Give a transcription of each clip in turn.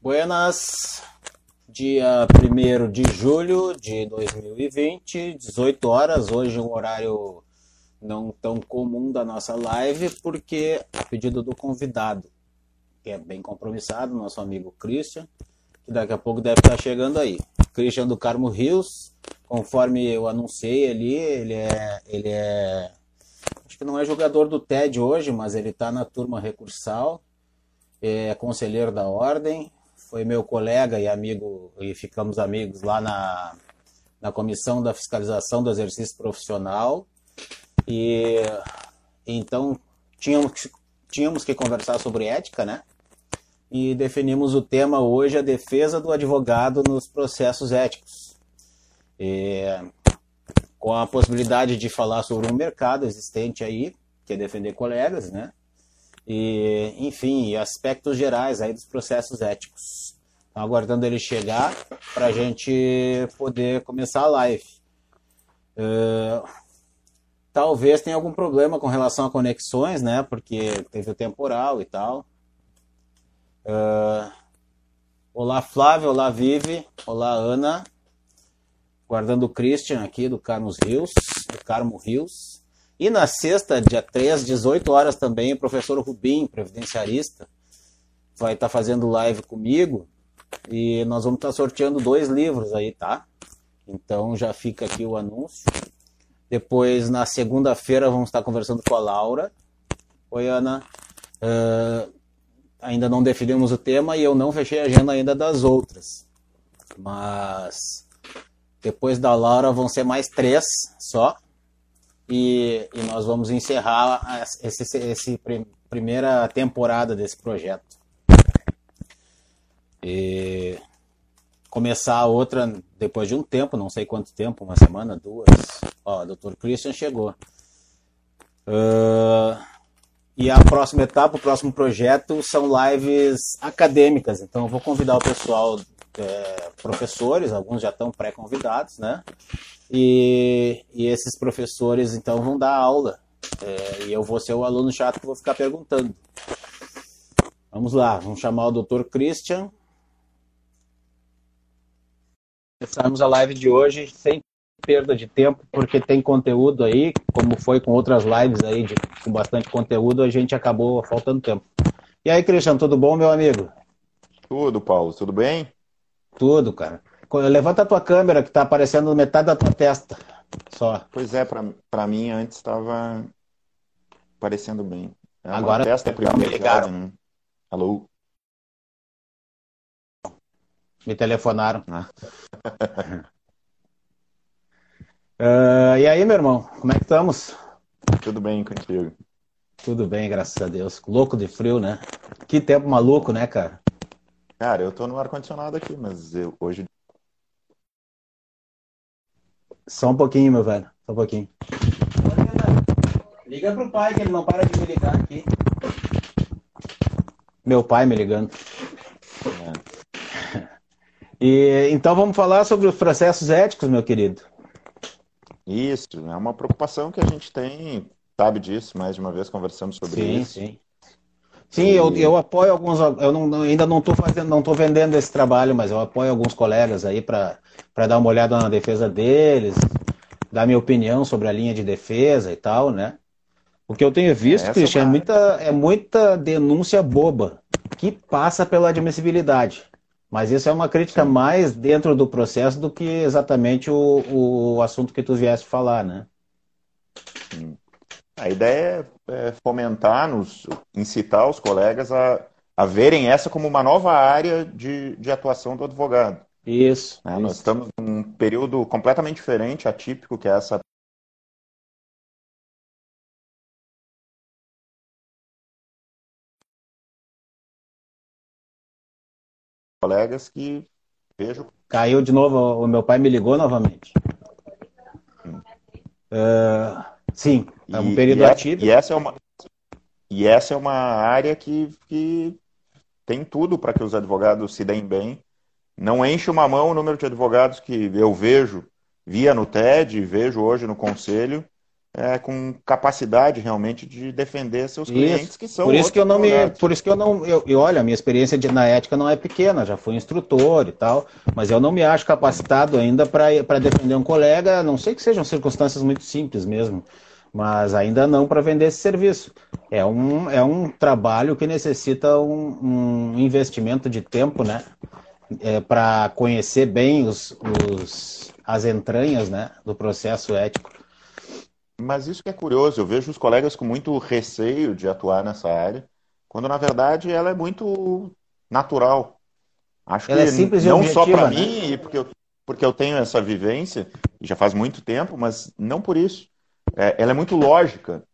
Buenas, dia 1 de julho de 2020, 18 horas. Hoje um horário não tão comum da nossa live, porque a pedido do convidado, que é bem compromissado, nosso amigo Christian, que daqui a pouco deve estar chegando aí. Christian do Carmo Rios, conforme eu anunciei ali, ele é, ele é, acho que não é jogador do TED hoje, mas ele está na turma recursal, é conselheiro da ordem, foi meu colega e amigo, e ficamos amigos lá na, na comissão da fiscalização do exercício profissional. E então tínhamos, tínhamos que conversar sobre ética, né? E definimos o tema hoje, a defesa do advogado nos processos éticos. E, com a possibilidade de falar sobre um mercado existente aí, que é defender colegas, né? E, enfim, aspectos gerais aí dos processos éticos. Então, aguardando ele chegar para a gente poder começar a live. Uh, talvez tenha algum problema com relação a conexões, né? Porque teve o temporal e tal. Uh, olá, Flávio. Olá, Vive. Olá, Ana. Guardando o Christian aqui do Carlos Rios, do Carmo Rios. E na sexta, dia 3, 18 horas também, o professor Rubim, previdenciarista, vai estar tá fazendo live comigo e nós vamos estar tá sorteando dois livros aí, tá? Então já fica aqui o anúncio. Depois, na segunda-feira, vamos estar conversando com a Laura. Oi, Ana. Uh, ainda não definimos o tema e eu não fechei a agenda ainda das outras. Mas depois da Laura vão ser mais três só e, e nós vamos encerrar essa esse, primeira temporada desse projeto. E começar outra depois de um tempo, não sei quanto tempo, uma semana, duas. Ó, o Dr. Christian chegou. Uh, e a próxima etapa, o próximo projeto são lives acadêmicas. Então eu vou convidar o pessoal, é, professores, alguns já estão pré-convidados, né? E, e esses professores então vão dar aula. É, e eu vou ser o aluno chato que vou ficar perguntando. Vamos lá, vamos chamar o Dr. Christian. Começarmos a live de hoje sem perda de tempo, porque tem conteúdo aí, como foi com outras lives aí de, com bastante conteúdo, a gente acabou faltando tempo. E aí, Christian, tudo bom, meu amigo? Tudo, Paulo, tudo bem? Tudo, cara. Levanta a tua câmera que tá aparecendo metade da tua testa. Só. Pois é, para mim antes estava parecendo bem. É Agora testa privilegiada, né? Alô? Me telefonaram. Ah. uh, e aí, meu irmão, como é que estamos? Tudo bem contigo? Tudo bem, graças a Deus. Louco de frio, né? Que tempo maluco, né, cara? Cara, eu tô no ar-condicionado aqui, mas eu, hoje só um pouquinho, meu velho. Só um pouquinho. Liga pro pai, que ele não para de me ligar aqui. Meu pai me ligando. É. E, então vamos falar sobre os processos éticos, meu querido. Isso, é uma preocupação que a gente tem, sabe disso, mais de uma vez conversamos sobre sim, isso. Sim, sim. Sim, eu, eu apoio alguns, eu não, ainda não estou fazendo, não estou vendendo esse trabalho, mas eu apoio alguns colegas aí para dar uma olhada na defesa deles, dar minha opinião sobre a linha de defesa e tal, né? O que eu tenho visto, Christian, é, é, muita, é muita denúncia boba que passa pela admissibilidade. Mas isso é uma crítica Sim. mais dentro do processo do que exatamente o, o assunto que tu vieste falar, né? Sim. A ideia é, é fomentar, nos, incitar os colegas a, a verem essa como uma nova área de, de atuação do advogado. Isso, é, isso. Nós estamos num período completamente diferente, atípico, que é essa colegas que vejo. Caiu de novo, o meu pai me ligou novamente. Uh, sim, é um período e, é, atípico. E essa é uma, e essa é uma área que, que tem tudo para que os advogados se deem bem. Não enche uma mão o número de advogados que eu vejo, via no TED, vejo hoje no conselho, é, com capacidade realmente de defender seus clientes isso. que são por isso que eu não me por isso que eu não eu, e olha a minha experiência de, na ética não é pequena já fui instrutor e tal mas eu não me acho capacitado ainda para defender um colega a não sei que sejam circunstâncias muito simples mesmo mas ainda não para vender esse serviço é um é um trabalho que necessita um, um investimento de tempo né é, para conhecer bem os, os as entranhas né do processo ético mas isso que é curioso, eu vejo os colegas com muito receio de atuar nessa área, quando na verdade ela é muito natural. Acho ela que é simples não só para né? mim, porque eu, porque eu tenho essa vivência, já faz muito tempo, mas não por isso. É, ela é muito lógica.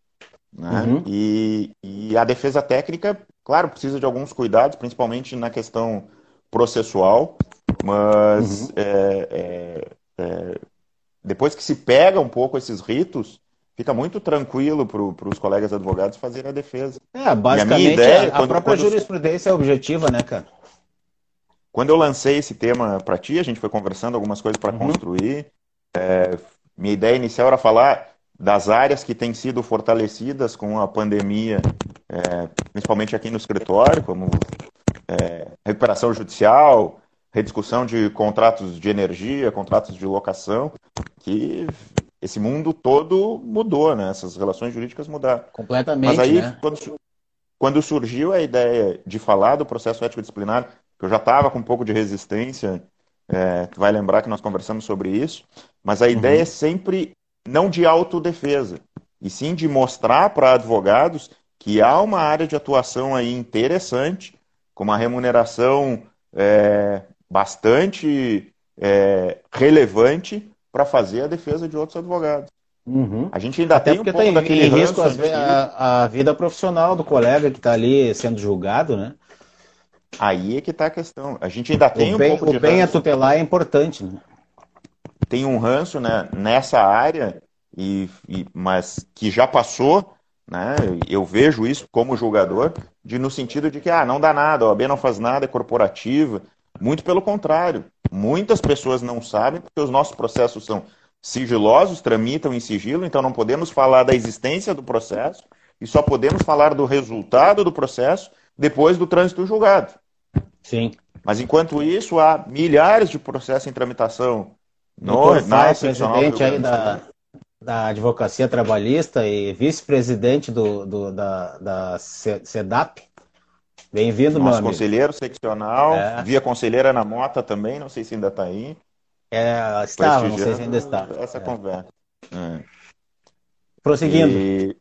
Né? Uhum. E, e a defesa técnica, claro, precisa de alguns cuidados, principalmente na questão processual, mas uhum. é, é, é depois que se pega um pouco esses ritos, fica muito tranquilo para os colegas advogados fazerem a defesa. É, basicamente a, ideia, a, quando, própria quando... jurisprudência é objetiva, né, cara? Quando eu lancei esse tema para ti, a gente foi conversando algumas coisas para uhum. construir. É, minha ideia inicial era falar das áreas que têm sido fortalecidas com a pandemia, é, principalmente aqui no escritório, como é, recuperação judicial, rediscussão de contratos de energia, contratos de locação, que esse mundo todo mudou, né? Essas relações jurídicas mudaram. Completamente. Mas aí, né? quando, quando surgiu a ideia de falar do processo ético disciplinar, que eu já estava com um pouco de resistência, é, tu vai lembrar que nós conversamos sobre isso, mas a ideia uhum. é sempre não de autodefesa, e sim de mostrar para advogados que há uma área de atuação aí interessante, com uma remuneração é, bastante é, relevante para fazer a defesa de outros advogados. Uhum. A gente ainda Até tem um pouco tá daquele em risco a, a, vida profissional do colega que está ali sendo julgado, né? Aí é que está a questão. A gente ainda tem o bem, um o de bem ranço. a tutelar é importante, né? Tem um ranço né, nessa área, e, e, mas que já passou, né? Eu vejo isso como julgador, de no sentido de que ah, não dá nada, a OAB não faz nada, é corporativa. Muito pelo contrário. Muitas pessoas não sabem porque os nossos processos são sigilosos, tramitam em sigilo, então não podemos falar da existência do processo e só podemos falar do resultado do processo depois do trânsito julgado. Sim. Mas enquanto isso, há milhares de processos em tramitação na presidente aí da, da Advocacia Trabalhista e vice-presidente do, do, da, da CEDAP, Bem-vindo, meu amigo. conselheiro seccional, é. via conselheira na Mota também, não sei se ainda está aí. É, estava, não sei se ainda está. Essa é. conversa. É. Prosseguindo. E...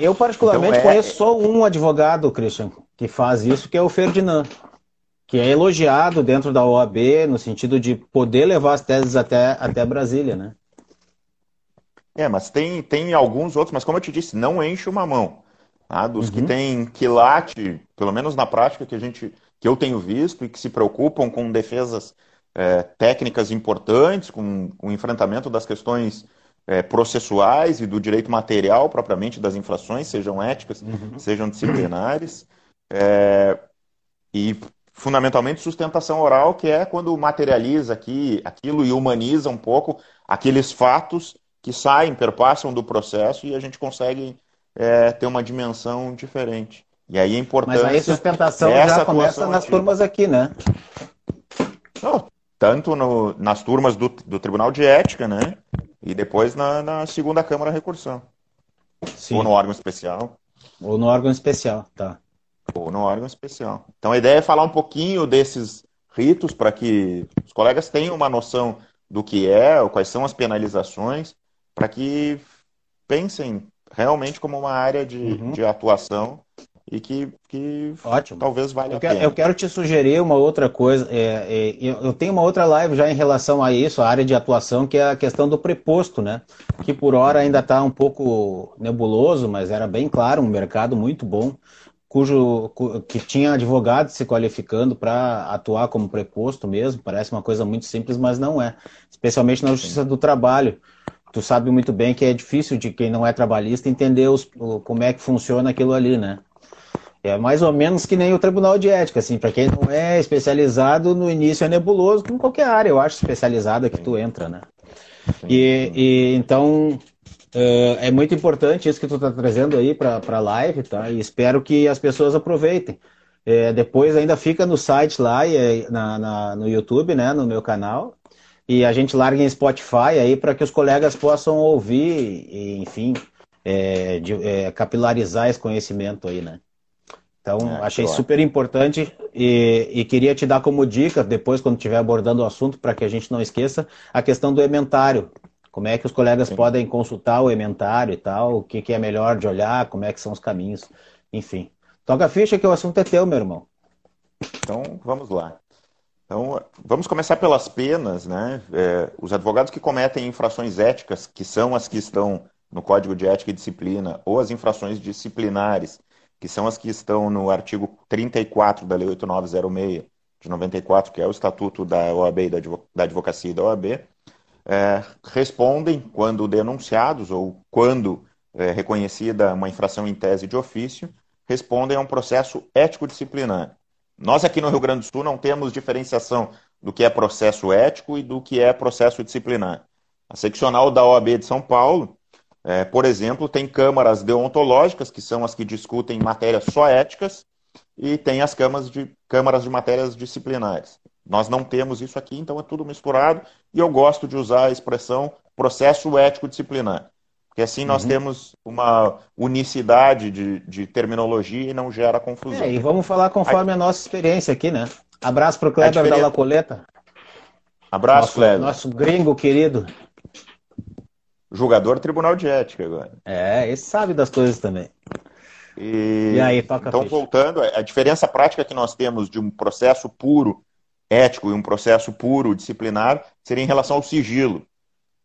Eu, particularmente, então, é... conheço só um advogado, Christian, que faz isso, que é o Ferdinand, que é elogiado dentro da OAB no sentido de poder levar as teses até, até Brasília, né? É, mas tem, tem alguns outros, mas como eu te disse, não enche uma mão. Tá? Dos uhum. que têm quilate, pelo menos na prática que a gente que eu tenho visto e que se preocupam com defesas é, técnicas importantes, com, com o enfrentamento das questões é, processuais e do direito material propriamente das infrações, sejam éticas, uhum. sejam disciplinares, é, e fundamentalmente sustentação oral, que é quando materializa aqui, aquilo e humaniza um pouco aqueles fatos que saem, perpassam do processo e a gente consegue é, ter uma dimensão diferente. E aí a importância. Mas aí a sustentação já começa nas ativa. turmas aqui, né? Não, tanto no, nas turmas do, do Tribunal de Ética, né? E depois na, na segunda Câmara Recursão. Sim. Ou no órgão especial. Ou no órgão especial, tá. Ou no órgão especial. Então a ideia é falar um pouquinho desses ritos para que os colegas tenham uma noção do que é, quais são as penalizações, para que pensem realmente como uma área de, uhum. de atuação e que, que Ótimo. talvez valha eu a quero, pena. Eu quero te sugerir uma outra coisa. É, é, eu tenho uma outra live já em relação a isso, a área de atuação, que é a questão do preposto, né? Que por hora ainda está um pouco nebuloso, mas era bem claro, um mercado muito bom, cujo que tinha advogados se qualificando para atuar como preposto mesmo. Parece uma coisa muito simples, mas não é. Especialmente na justiça do trabalho tu sabe muito bem que é difícil de quem não é trabalhista entender os, o, como é que funciona aquilo ali, né? É mais ou menos que nem o Tribunal de Ética, assim, para quem não é especializado, no início é nebuloso, como qualquer área, eu acho, especializada que tu entra, né? E, e então, Uh, é muito importante isso que tu está trazendo aí para a live, tá? E espero que as pessoas aproveitem. É, depois ainda fica no site lá e na, na, no YouTube, né? No meu canal. E a gente larga em Spotify aí para que os colegas possam ouvir e, enfim, é, de, é, capilarizar esse conhecimento aí, né? Então, é, achei claro. super importante e, e, queria te dar como dica, depois, quando estiver abordando o assunto, para que a gente não esqueça, a questão do ementário. Como é que os colegas Sim. podem consultar o ementário e tal, o que, que, é melhor de olhar, como é que são os caminhos, enfim. Toca a ficha que o assunto é teu, meu irmão. Então, vamos lá. Então, vamos começar pelas penas, né? É, os advogados que cometem infrações éticas, que são as que estão no Código de Ética e Disciplina, ou as infrações disciplinares, que são as que estão no artigo 34 da Lei 8906 de 94, que é o Estatuto da OAB e da Advocacia e da OAB, é, respondem quando denunciados ou quando é, reconhecida uma infração em tese de ofício, respondem a um processo ético-disciplinar. Nós aqui no Rio Grande do Sul não temos diferenciação do que é processo ético e do que é processo disciplinar. A seccional da OAB de São Paulo é, por exemplo, tem câmaras deontológicas, que são as que discutem matérias só éticas, e tem as câmaras de, câmaras de matérias disciplinares. Nós não temos isso aqui, então é tudo misturado, e eu gosto de usar a expressão processo ético disciplinar. Porque assim nós uhum. temos uma unicidade de, de, terminologia e não gera confusão. É, e vamos falar conforme a, a nossa experiência aqui, né? Abraço para o Kleber diferença... da Lacoleta. Abraço, nosso, Kleber. Nosso gringo querido. Julgador Tribunal de Ética agora. É, esse sabe das coisas também. E, e aí, toca Então, voltando, a diferença prática que nós temos de um processo puro ético e um processo puro disciplinar seria em relação ao sigilo.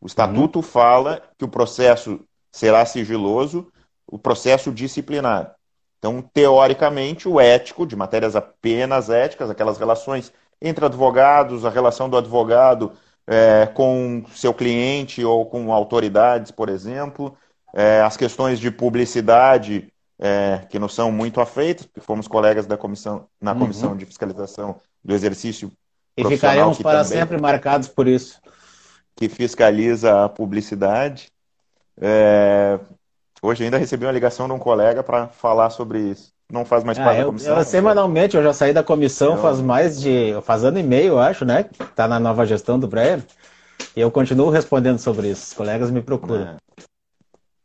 O estatuto uhum. fala que o processo será sigiloso, o processo disciplinar. Então, teoricamente, o ético, de matérias apenas éticas, aquelas relações entre advogados, a relação do advogado é, com seu cliente ou com autoridades, por exemplo, é, as questões de publicidade é, que nos são muito afeitas, porque fomos colegas da comissão na uhum. comissão de fiscalização do exercício e ficaremos para também, sempre marcados por isso que fiscaliza a publicidade. É, hoje ainda recebi uma ligação de um colega para falar sobre isso não faz mais ah, parte da comissão? Eu, semanalmente, eu já saí da comissão eu... faz mais de. faz ano e meio, eu acho, né? Tá na nova gestão do Breyer. E eu continuo respondendo sobre isso. Os colegas me procuram. É.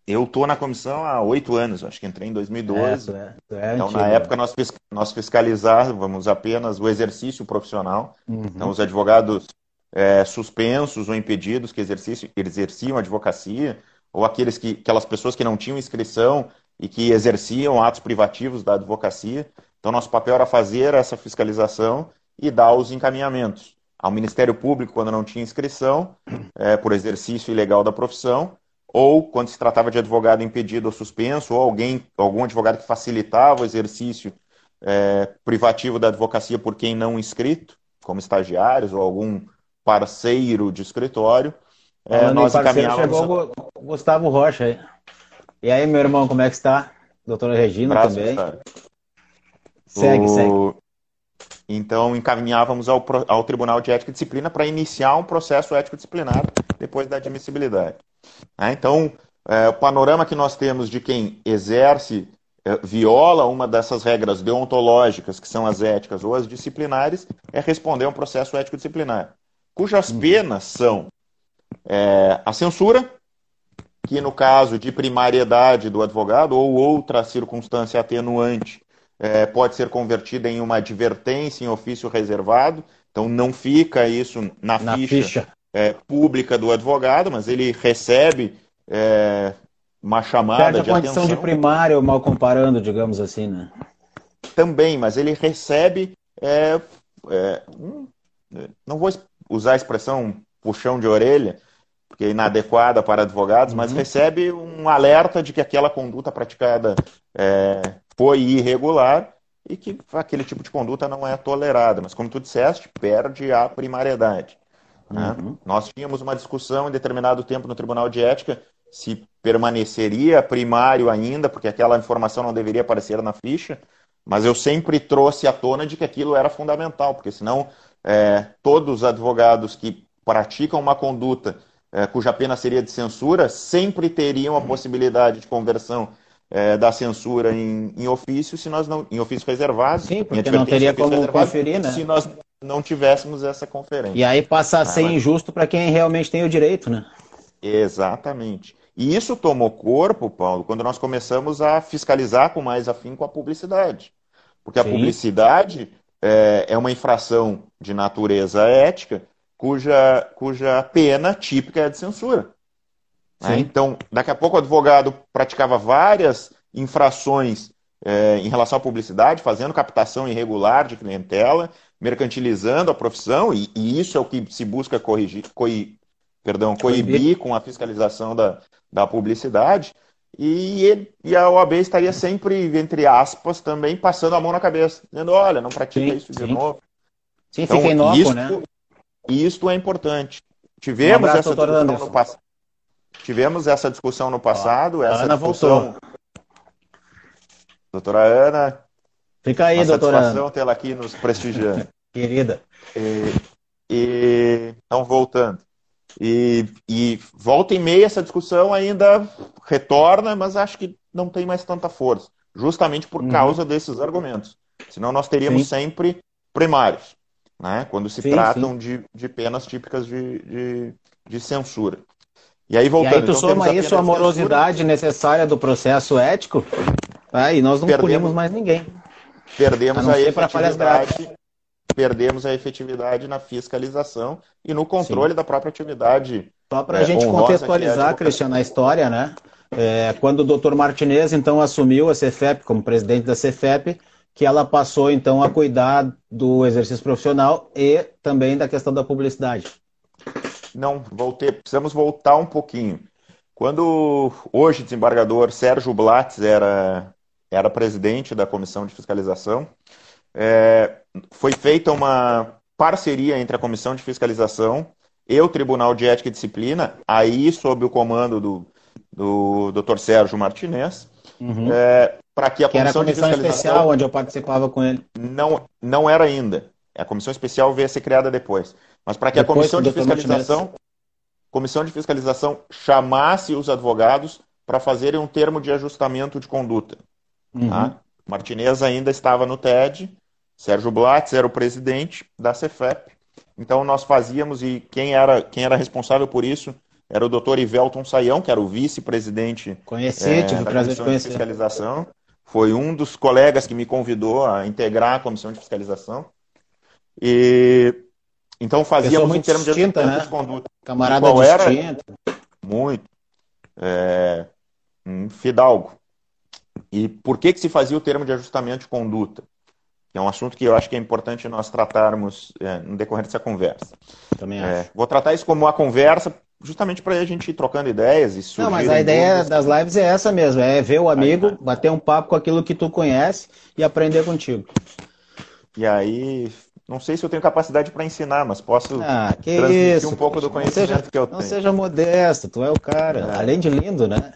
Eu tô na comissão há oito anos, acho que entrei em 2012. É, é, é então, antigo, na época, nós, nós fiscalizávamos apenas o exercício profissional. Uhum. Então, os advogados é, suspensos ou impedidos que exerciam advocacia, ou aqueles que, aquelas pessoas que não tinham inscrição e que exerciam atos privativos da advocacia. Então, nosso papel era fazer essa fiscalização e dar os encaminhamentos ao Ministério Público quando não tinha inscrição, é, por exercício ilegal da profissão, ou quando se tratava de advogado impedido ou suspenso, ou alguém, algum advogado que facilitava o exercício é, privativo da advocacia por quem não inscrito, como estagiários ou algum parceiro de escritório. É, nós encaminhávamos. Chegou o Gustavo Rocha aí. E aí, meu irmão, como é que está? Doutora Regina Prazo, também. Cara. Segue, o... segue. Então, encaminhávamos ao, ao Tribunal de Ética e Disciplina para iniciar um processo ético-disciplinar depois da admissibilidade. Né? Então, é, o panorama que nós temos de quem exerce, é, viola uma dessas regras deontológicas, que são as éticas ou as disciplinares, é responder a um processo ético-disciplinar, cujas uhum. penas são é, a censura, que no caso de primariedade do advogado ou outra circunstância atenuante é, pode ser convertida em uma advertência em ofício reservado, então não fica isso na, na ficha, ficha. É, pública do advogado, mas ele recebe é, uma chamada Perde a de condição atenção. de primário, mal comparando, digamos assim, né? Também, mas ele recebe, é, é, não vou usar a expressão puxão de orelha, porque é inadequada para advogados, mas uhum. recebe um alerta de que aquela conduta praticada é, foi irregular e que aquele tipo de conduta não é tolerada. Mas, como tu disseste, perde a primariedade. Né? Uhum. Nós tínhamos uma discussão em determinado tempo no Tribunal de Ética se permaneceria primário ainda, porque aquela informação não deveria aparecer na ficha, mas eu sempre trouxe à tona de que aquilo era fundamental, porque senão é, todos os advogados que praticam uma conduta é, cuja pena seria de censura, sempre teriam a possibilidade de conversão é, da censura em, em ofício, se nós não, em ofício reservado. Sim, porque não teria como conferir, né? Se nós não tivéssemos essa conferência. E aí passa a ser ah, injusto para quem realmente tem o direito, né? Exatamente. E isso tomou corpo, Paulo, quando nós começamos a fiscalizar com mais afinco a publicidade. Porque Sim. a publicidade é, é uma infração de natureza ética cuja, cuja pena típica é de censura. Né? Então, daqui a pouco o advogado praticava várias infrações é, em relação à publicidade, fazendo captação irregular de clientela, mercantilizando a profissão, e, e isso é o que se busca corrigir, coi, perdão, coibir com a fiscalização da, da publicidade. E, ele, e a OAB estaria sempre, entre aspas, também passando a mão na cabeça, dizendo: olha, não pratica sim, isso de sim. novo. Sim, então, fica inócuo, isto, né? Isto é importante. Tivemos um essa discussão no passado. Tivemos essa discussão no passado. essa Ana discussão... voltou. Doutora Ana. Fica aí, doutora satisfação tê-la aqui nos prestigiando. Querida. E, e, então, voltando. E, e volta e meia essa discussão ainda retorna, mas acho que não tem mais tanta força. Justamente por uhum. causa desses argumentos. Senão nós teríamos sim. sempre primários, né? quando se sim, tratam sim. De, de penas típicas de, de, de censura. E aí, voltando, e aí tu então, soma isso a morosidade necessária do processo ético, aí nós não perdemos, punimos mais ninguém. Perdemos a, a efetividade, perdemos a efetividade na fiscalização e no controle Sim. da própria atividade. Só para a é, gente contextualizar, é Cristiano, a história, né? É, quando o doutor Martinez, então, assumiu a CFEP como presidente da CFEP, que ela passou, então, a cuidar do exercício profissional e também da questão da publicidade. Não, voltei, precisamos voltar um pouquinho. Quando hoje desembargador Sérgio Blatz era, era presidente da comissão de fiscalização, é, foi feita uma parceria entre a comissão de fiscalização e o Tribunal de Ética e Disciplina, aí sob o comando do, do Dr. Sérgio Martinez, uhum. é, para que a que comissão, era a comissão de fiscalização especial onde eu participava com ele. Não, não era ainda. A comissão especial veio a ser criada depois. Mas para que depois, a comissão de fiscalização, comissão de fiscalização chamasse os advogados para fazerem um termo de ajustamento de conduta. Uhum. Tá? Martinez ainda estava no TED, Sérgio Blatz era o presidente da Cefep. Então nós fazíamos e quem era, quem era responsável por isso era o doutor Ivelton Saião, que era o vice-presidente é, da Comissão de, Fiscalização. Foi um dos colegas que me convidou a integrar a Comissão de Fiscalização. E então fazíamos em termos de, né? de conduta. Camarada qual distinto. Era? Muito. É, um fidalgo. E por que, que se fazia o termo de ajustamento de conduta? É um assunto que eu acho que é importante nós tratarmos é, no decorrer dessa conversa. Também é, acho. É, vou tratar isso como uma conversa, justamente para a gente ir trocando ideias e Não, mas a ideia das lives é essa mesmo, é ver o amigo, aí, bater um papo com aquilo que tu conhece e aprender contigo. E aí não sei se eu tenho capacidade para ensinar, mas posso ah, transmitir isso, um pouco do conhecimento seja, que eu tenho. Não seja modesto, tu é o cara. É. Além de lindo, né?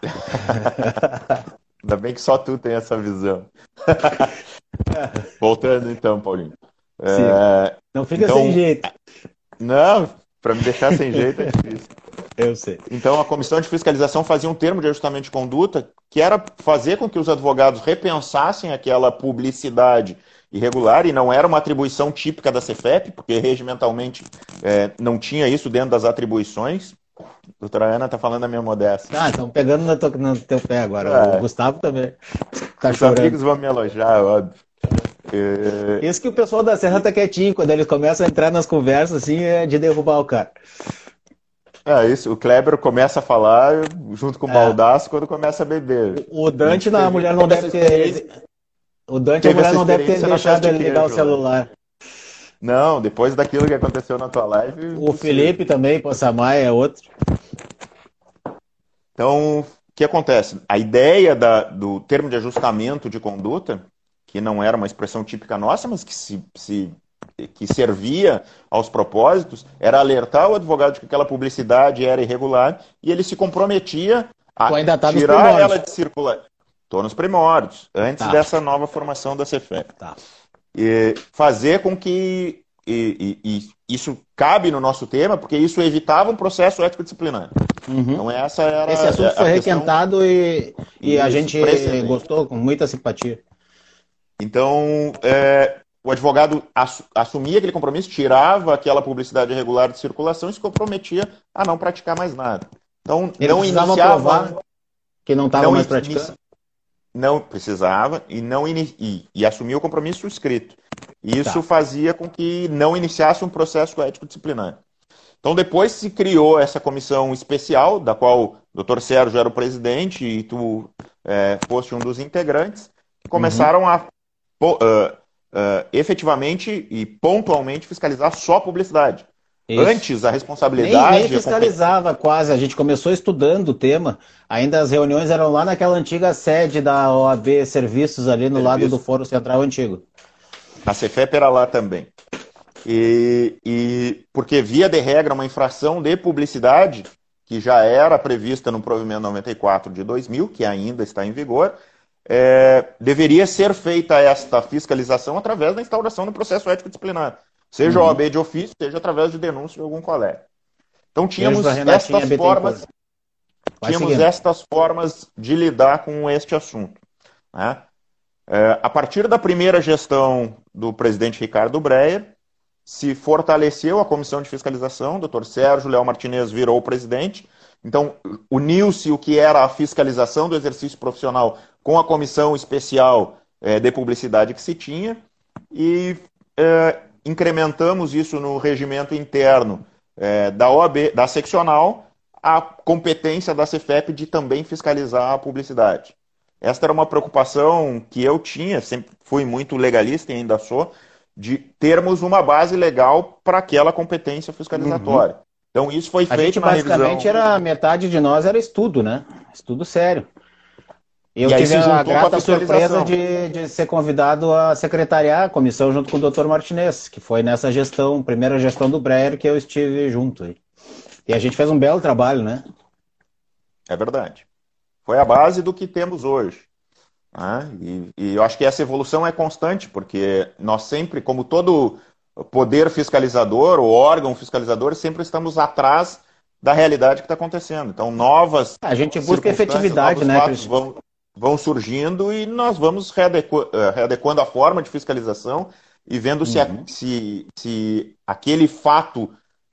Ainda bem que só tu tem essa visão. Voltando então, Paulinho. É, não fica então, sem jeito. Não, para me deixar sem jeito é difícil. Eu sei. Então a comissão de fiscalização fazia um termo de ajustamento de conduta que era fazer com que os advogados repensassem aquela publicidade irregular e não era uma atribuição típica da Cefep, porque regimentalmente é, não tinha isso dentro das atribuições. A doutora Ana está falando da minha modéstia. Ah, estão pegando no teu, no teu, pé agora. É. O Gustavo também tá Os chorando. amigos vão me elogiar, óbvio. É... Isso que o pessoal da Serra tá quietinho, quando eles começam a entrar nas conversas, assim, é de derrubar o cara. É isso, o Kleber começa a falar junto com o é. Baldaço quando começa a beber. O Dante, na mulher não deve ter. O Dante, a mulher não deve ter deixado ele ligar o celular. Não, depois daquilo que aconteceu na tua live. O Felipe também, Possamay é outro. Então, o que acontece? A ideia da, do termo de ajustamento de conduta, que não era uma expressão típica nossa, mas que se, se que servia aos propósitos, era alertar o advogado de que aquela publicidade era irregular e ele se comprometia a tá tirar ela de circular. Estou nos primórdios, antes tá. dessa nova formação da Cefep. Tá. Fazer com que e, e, e, isso cabe no nosso tema, porque isso evitava um processo ético disciplinar. Uhum. Então essa era Esse assunto foi requentado e, e a gente gostou com muita simpatia. Então, é, o advogado assumia aquele compromisso, tirava aquela publicidade irregular de circulação e se comprometia a não praticar mais nada. Então, Ele não iniciava que não estava mais praticando. Não precisava e não e, e assumia o compromisso escrito. Isso tá. fazia com que não iniciasse um processo ético disciplinar. Então, depois se criou essa comissão especial, da qual o Dr. Sérgio era o presidente e tu é, foste um dos integrantes, que começaram uhum. a uh, uh, efetivamente e pontualmente fiscalizar só a publicidade. Isso. Antes, a responsabilidade. Nem, nem fiscalizava quase, a gente começou estudando o tema. Ainda as reuniões eram lá naquela antiga sede da OAB Serviços, ali no Serviço. lado do Fórum Central Antigo. A Cefep era lá também. E, e porque via de regra uma infração de publicidade que já era prevista no provimento 94 de 2000, que ainda está em vigor, é, deveria ser feita esta fiscalização através da instauração do processo ético disciplinar, seja uhum. OAB de ofício, seja através de denúncia de algum colega. Então tínhamos estas formas, tínhamos estas formas de lidar com este assunto. Né? É, a partir da primeira gestão do presidente Ricardo Breyer, se fortaleceu a comissão de fiscalização, o doutor Sérgio Léo Martinez virou o presidente, então uniu-se o que era a fiscalização do exercício profissional com a comissão especial é, de publicidade que se tinha e é, incrementamos isso no regimento interno é, da OAB, da seccional, a competência da CFEP de também fiscalizar a publicidade. Esta era uma preocupação que eu tinha, sempre fui muito legalista e ainda sou, de termos uma base legal para aquela competência fiscalizatória. Uhum. Então isso foi feito a gente, na basicamente revisão... era metade de nós era estudo, né? Estudo sério. Eu tive a grata surpresa de, de, ser convidado a secretariar a comissão junto com o Dr. Martinez, que foi nessa gestão, primeira gestão do Breyer, que eu estive junto. E a gente fez um belo trabalho, né? É verdade. Foi a base do que temos hoje. Né? E, e, eu acho que essa evolução é constante, porque nós sempre, como todo poder fiscalizador ou órgão fiscalizador, sempre estamos atrás da realidade que está acontecendo. Então, novas. A gente busca efetividade, né, vão, vão surgindo e nós vamos readequ eh, readequando a forma de fiscalização e vendo se, uhum. a, se, se aquele fato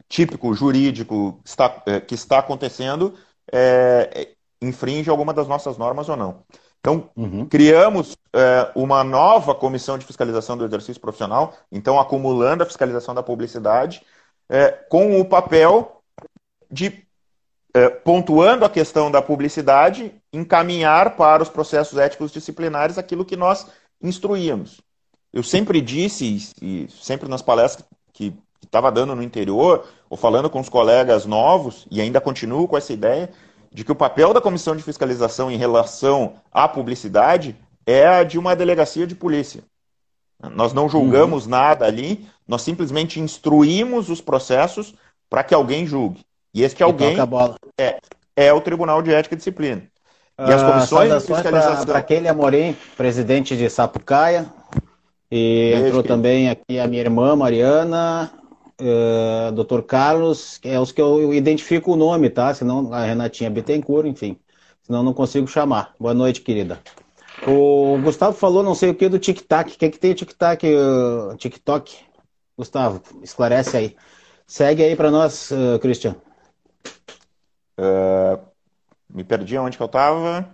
típico jurídico está, eh, que está acontecendo é, infringe alguma das nossas normas ou não. Então, uhum. criamos é, uma nova comissão de fiscalização do exercício profissional, então acumulando a fiscalização da publicidade, é, com o papel de, pontuando a questão da publicidade, encaminhar para os processos éticos disciplinares aquilo que nós instruíamos. Eu sempre disse, e sempre nas palestras que estava dando no interior, ou falando com os colegas novos, e ainda continuo com essa ideia, de que o papel da comissão de fiscalização em relação à publicidade é a de uma delegacia de polícia. Nós não julgamos uhum. nada ali, nós simplesmente instruímos os processos para que alguém julgue. E este alguém é, é o Tribunal de Ética e Disciplina. E as ah, comissões uh, de fiscalização. Para aquele Amorim, presidente de Sapucaia. E Desde entrou que... também aqui a minha irmã Mariana, uh, Dr. Carlos, que é os que eu identifico o nome, tá? Senão a Renatinha Bittencourt, enfim. Senão não consigo chamar. Boa noite, querida. O Gustavo falou não sei o que do tic-tac. O que, é que tem tic-tac, uh, TikTok? Gustavo, esclarece aí. Segue aí para nós, uh, Christian. Uh, me perdi onde que eu estava.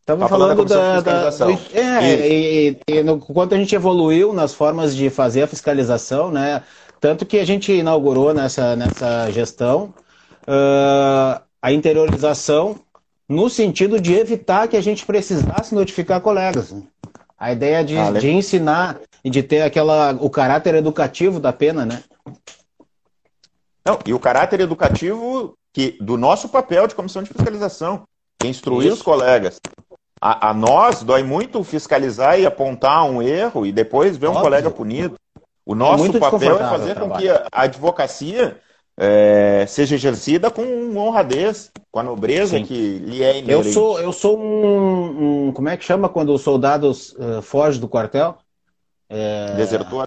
Estava falando, falando da, da, da é, e, e, no, quanto a gente evoluiu nas formas de fazer a fiscalização, né? Tanto que a gente inaugurou nessa, nessa gestão uh, a interiorização no sentido de evitar que a gente precisasse notificar colegas. A ideia de, ah, de ensinar e de ter aquela, o caráter educativo da pena, né? Não, e o caráter educativo que, do nosso papel de comissão de fiscalização, que instruir Isso. os colegas. A, a, nós dói muito fiscalizar e apontar um erro e depois ver um Óbvio. colega punido. O nosso é papel é fazer com que a advocacia é, seja exercida com honradez, com a nobreza Sim. que lhe é inerente. Eu sou, eu sou um, um Como é que chama quando o soldado uh, foge do quartel? É... Desertor.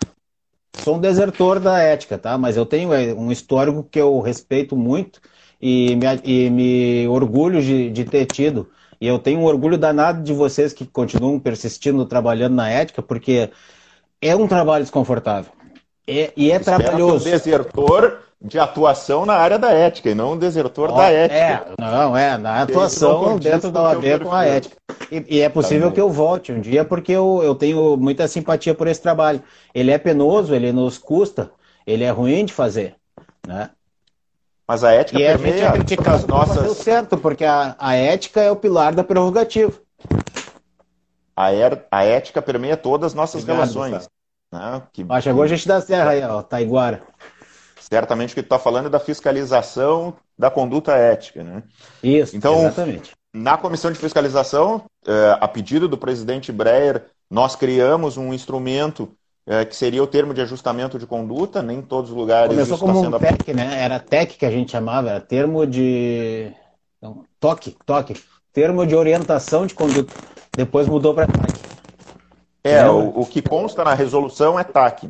Sou um desertor da ética, tá? Mas eu tenho é, um histórico que eu respeito muito e me, e me orgulho de, de ter tido. E eu tenho um orgulho danado de vocês que continuam persistindo trabalhando na ética, porque é um trabalho desconfortável. É, e é Espero trabalhoso. Que um desertor de atuação na área da ética e não um desertor da ética. É, não, é, na atuação dentro da OAB com a ética. E, e é possível que eu volte um dia, porque eu, eu tenho muita simpatia por esse trabalho. Ele é penoso, ele nos custa, ele é ruim de fazer, né? Mas a ética e permeia a gente as nossas... certo, porque a, a ética é o pilar da prerrogativa. A, er, a ética permeia todas as nossas Obrigado, relações. Né? Que... Ah, chegou a gente da Serra aí, ó, Taiguara. Certamente o que tu está falando é da fiscalização da conduta ética. Né? Isso, então, exatamente. Na comissão de fiscalização, é, a pedido do presidente Breyer, nós criamos um instrumento é, que seria o termo de ajustamento de conduta, nem em todos os lugares. Começou como um TEC, né? Era TEC que a gente chamava, era termo de. Não, toque, toque. Termo de orientação de conduta. Depois mudou para TAC. É, o, o, que consta na resolução é TAC.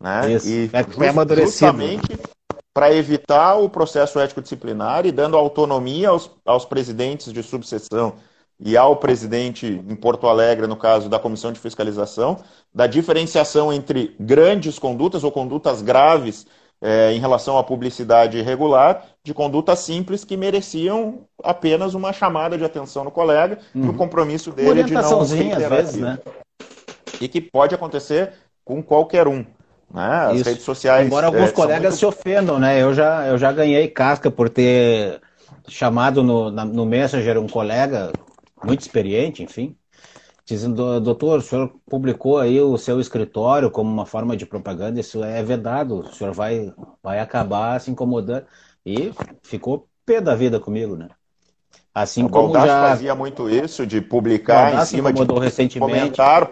Né? Isso. E é, just, justamente para evitar o processo ético-disciplinar e dando autonomia aos, aos presidentes de subseção e ao presidente em Porto Alegre, no caso da comissão de fiscalização, da diferenciação entre grandes condutas ou condutas graves é, em relação à publicidade irregular, de condutas simples que mereciam apenas uma chamada de atenção no colega uhum. e o compromisso dele de não reiterar às vezes, né? E que pode acontecer com qualquer um. Né? As Isso. redes sociais. Embora alguns é, colegas muito... se ofendam, né? Eu já, eu já ganhei casca por ter chamado no, na, no Messenger um colega muito experiente, enfim, dizendo, doutor, o senhor publicou aí o seu escritório como uma forma de propaganda, isso é vedado, o senhor vai, vai acabar se incomodando. E ficou pé da vida comigo, né? Assim o como já fazia muito isso de publicar em cima de recentemente. comentar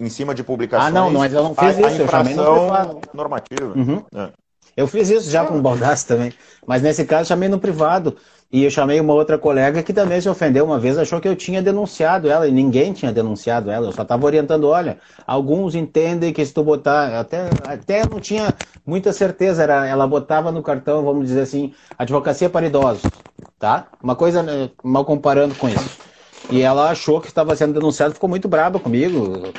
em cima de publicações. Ah, não, mas eu não fiz a, isso, a eu chamei normativa. Uhum. É. Eu fiz isso já com o Baldassi também, mas nesse caso chamei no privado. E eu chamei uma outra colega que também se ofendeu uma vez, achou que eu tinha denunciado ela, e ninguém tinha denunciado ela, eu só estava orientando, olha, alguns entendem que se tu botar, até, até não tinha muita certeza, era, ela botava no cartão, vamos dizer assim, advocacia para idosos, tá? Uma coisa, né, mal comparando com isso. E ela achou que estava sendo denunciado, ficou muito brava comigo,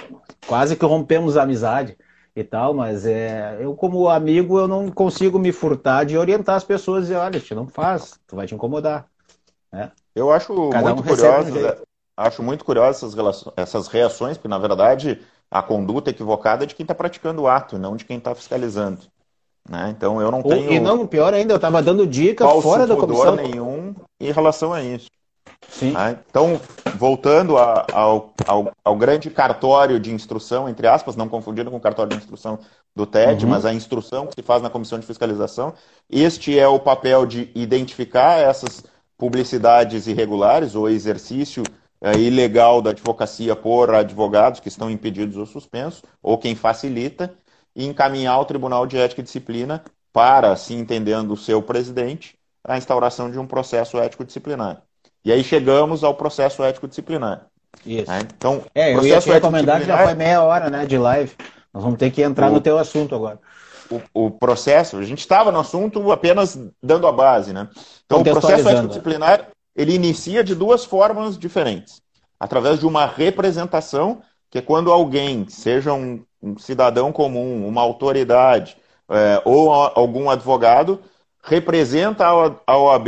quase que rompemos a amizade e tal, mas é, eu como amigo eu não consigo me furtar de orientar as pessoas e olha, te não faz, tu vai te incomodar. Né? Eu acho Cada muito um curioso, um acho muito curioso essas, relações, essas reações, porque na verdade a conduta equivocada é de quem está praticando o ato, não de quem está fiscalizando. Né? Então eu não tenho. E não, pior ainda, eu estava dando dica fora da comissão. nenhum em relação a isso. Sim. Né? Então, voltando a, ao, ao, ao, grande cartório de instrução, entre aspas, não confundindo com o cartório de instrução do TED, uhum. mas a instrução que se faz na comissão de fiscalização, este é o papel de identificar essas publicidades irregulares ou exercício é, ilegal da advocacia por advogados que estão impedidos ou suspensos, ou quem facilita, e encaminhar ao Tribunal de Ética e Disciplina para, se entendendo o seu presidente, a instauração de um processo ético disciplinar. E aí chegamos ao processo ético disciplinar. Isso. Né? Então, é, eu ia te recomendar que já foi meia hora né, de live. Nós vamos ter que entrar o, no teu assunto agora. O, o processo, a gente estava no assunto apenas dando a base, né? Então, o processo ético disciplinar ele inicia de duas formas diferentes. Através de uma representação, que é quando alguém, seja um, um cidadão comum, uma autoridade é, ou a, algum advogado, representa a, a OAB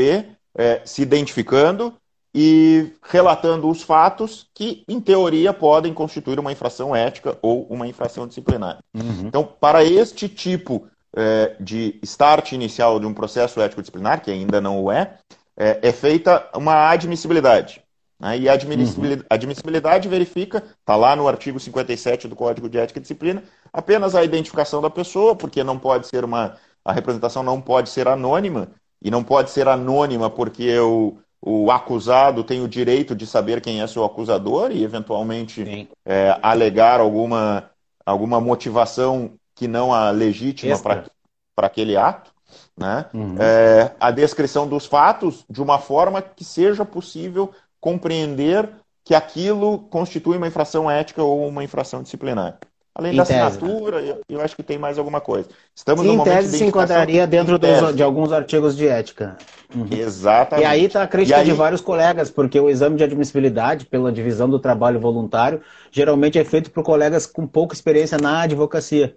é, se identificando e relatando os fatos que, em teoria, podem constituir uma infração ética ou uma infração disciplinar. Uhum. Então, para este tipo é, de start inicial de um processo ético-disciplinar, que ainda não o é, é, é feita uma admissibilidade. Né? E a admissibilidade, uhum. admissibilidade verifica, está lá no artigo 57 do Código de Ética e Disciplina, apenas a identificação da pessoa, porque não pode ser uma. A representação não pode ser anônima, e não pode ser anônima porque o, o acusado tem o direito de saber quem é seu acusador e, eventualmente, é, alegar alguma, alguma motivação que não a legítima para aquele ato. Né? Uhum. É, a descrição dos fatos de uma forma que seja possível compreender que aquilo constitui uma infração ética ou uma infração disciplinar. Além em da tese, assinatura, né? eu, acho que tem mais alguma coisa. Estamos momento tese de se enquadraria dentro dos, de alguns artigos de ética. Uhum. Exatamente. E aí está a crítica aí... de vários colegas, porque o exame de admissibilidade pela divisão do trabalho voluntário geralmente é feito por colegas com pouca experiência na advocacia.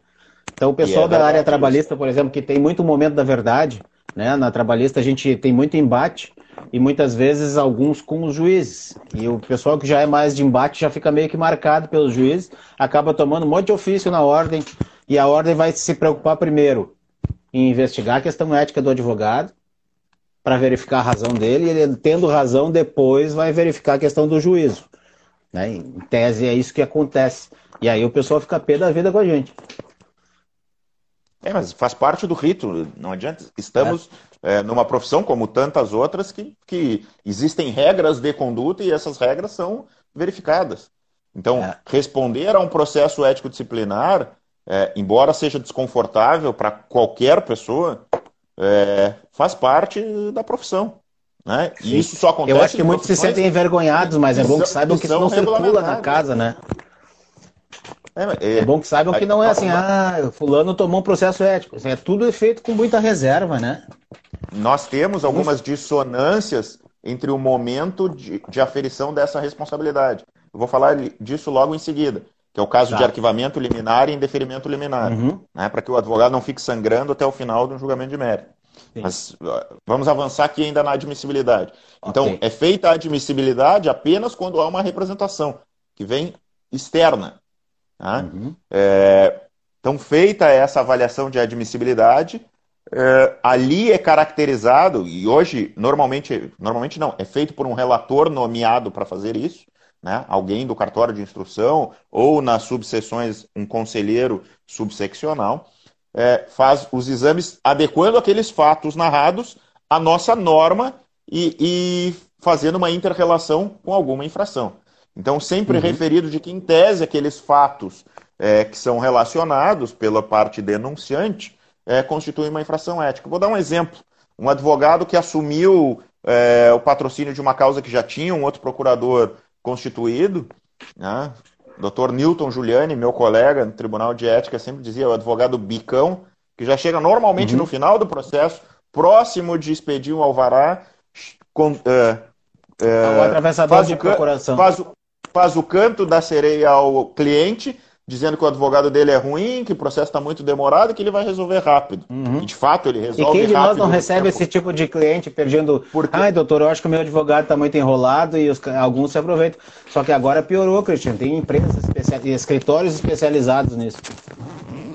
Então, o pessoal é da área trabalhista, por exemplo, que tem muito momento da verdade, né? Na trabalhista a gente tem muito embate e muitas vezes alguns com os juízes. E o pessoal que já é mais de embate já fica meio que marcado pelos juízes, acaba tomando um monte de ofício na ordem, e a ordem vai se preocupar primeiro em investigar a questão ética do advogado, para verificar a razão dele, e ele, tendo razão, depois vai verificar a questão do juízo. Né? Em tese, é isso que acontece. E aí o pessoal fica pé da vida com a gente. É, mas faz parte do rito, não adianta. Estamos é. É, numa profissão, como tantas outras, que, que existem regras de conduta e essas regras são verificadas. Então, é. responder a um processo ético disciplinar, é, embora seja desconfortável para qualquer pessoa, é, faz parte da profissão. Né? E isso só acontece. Eu acho que muitos se sentem envergonhados, mas é bom que saibam que isso não circula na casa, né? É, é, bom que saibam que não é assim, ah, fulano tomou um processo ético. É tudo feito com muita reserva, né? Nós temos algumas dissonâncias entre o momento de, de aferição dessa responsabilidade. Eu vou falar disso logo em seguida, que é o caso tá. de arquivamento liminar e indeferimento liminar, uhum. né, para que o advogado não fique sangrando até o final do julgamento de mérito. Sim. Mas vamos avançar aqui ainda na admissibilidade. Então, okay. é feita a admissibilidade apenas quando há uma representação que vem externa. Tá? Uhum. É, então, feita essa avaliação de admissibilidade, é, ali é caracterizado, e hoje, normalmente, normalmente não, é feito por um relator nomeado para fazer isso, né? alguém do cartório de instrução, ou nas subseções, um conselheiro subseccional, é, faz os exames adequando aqueles fatos narrados à nossa norma e, e fazendo uma inter-relação com alguma infração. Então, sempre uhum. referido de que, em tese, aqueles fatos é, que são relacionados pela parte denunciante é, constituem uma infração ética. Vou dar um exemplo. Um advogado que assumiu é, o patrocínio de uma causa que já tinha um outro procurador constituído, né? Dr. Newton Giuliani, meu colega no Tribunal de Ética, sempre dizia, o advogado bicão, que já chega normalmente uhum. no final do processo, próximo de expedir um alvará, com, uh, uh, o atravessador de procuração. Faz, faz o canto da sereia ao cliente, dizendo que o advogado dele é ruim, que o processo está muito demorado e que ele vai resolver rápido. Uhum. E de fato ele resolve rápido. E quem de nós não recebe esse tipo de cliente perdendo. Porque... Ai, doutor, eu acho que o meu advogado está muito enrolado e os... alguns se aproveitam. Só que agora piorou, Cristian. Tem empresas e escritórios especializados nisso.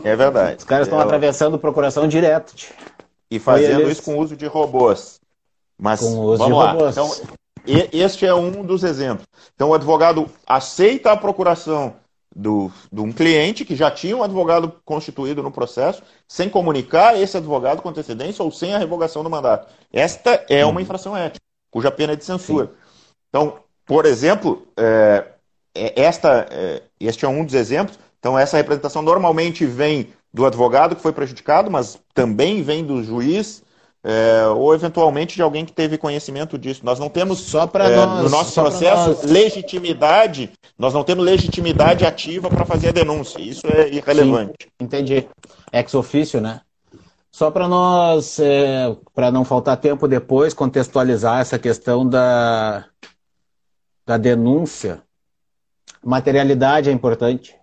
É verdade. Os caras estão é... atravessando procuração direto. E fazendo eles... isso com uso de robôs. Mas com uso vamos de lá. Robôs. Então, este é um dos exemplos. Então, o advogado aceita a procuração do, de um cliente que já tinha um advogado constituído no processo, sem comunicar esse advogado com antecedência ou sem a revogação do mandato. Esta é uma uhum. infração ética, cuja pena é de censura. Sim. Então, por exemplo, é, é, esta, é, este é um dos exemplos. Então, essa representação normalmente vem do advogado que foi prejudicado, mas também vem do juiz é, ou eventualmente de alguém que teve conhecimento disso. Nós não temos só para é, no nosso processo legitimidade, nós não temos legitimidade ativa para fazer a denúncia. Isso é irrelevante. Sim, entendi. Ex ofício, né? Só para nós, é, para não faltar tempo depois, contextualizar essa questão da, da denúncia. Materialidade é importante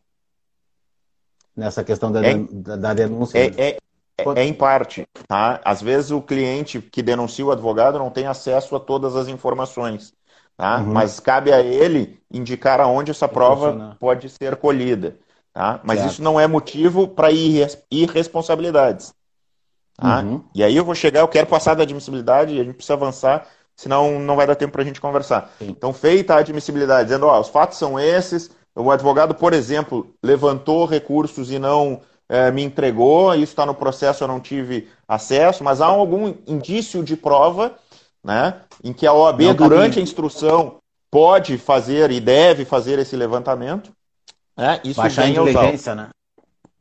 nessa questão da, é, da, da denúncia. É, é, é, em parte. Tá? Às vezes o cliente que denuncia o advogado não tem acesso a todas as informações. Tá? Uhum. Mas cabe a ele indicar aonde essa prova pode ser colhida. Tá? Mas certo. isso não é motivo para irresponsabilidades. Tá? Uhum. E aí eu vou chegar, eu quero passar da admissibilidade e a gente precisa avançar, senão não vai dar tempo para a gente conversar. Sim. Então, feita a admissibilidade, dizendo, ó, os fatos são esses, o advogado, por exemplo, levantou recursos e não é, me entregou, isso está no processo, eu não tive acesso, mas há algum indício de prova né, em que a OAB, não, durante a instrução, pode fazer e deve fazer esse levantamento. Né, isso Baixar a inteligência, né?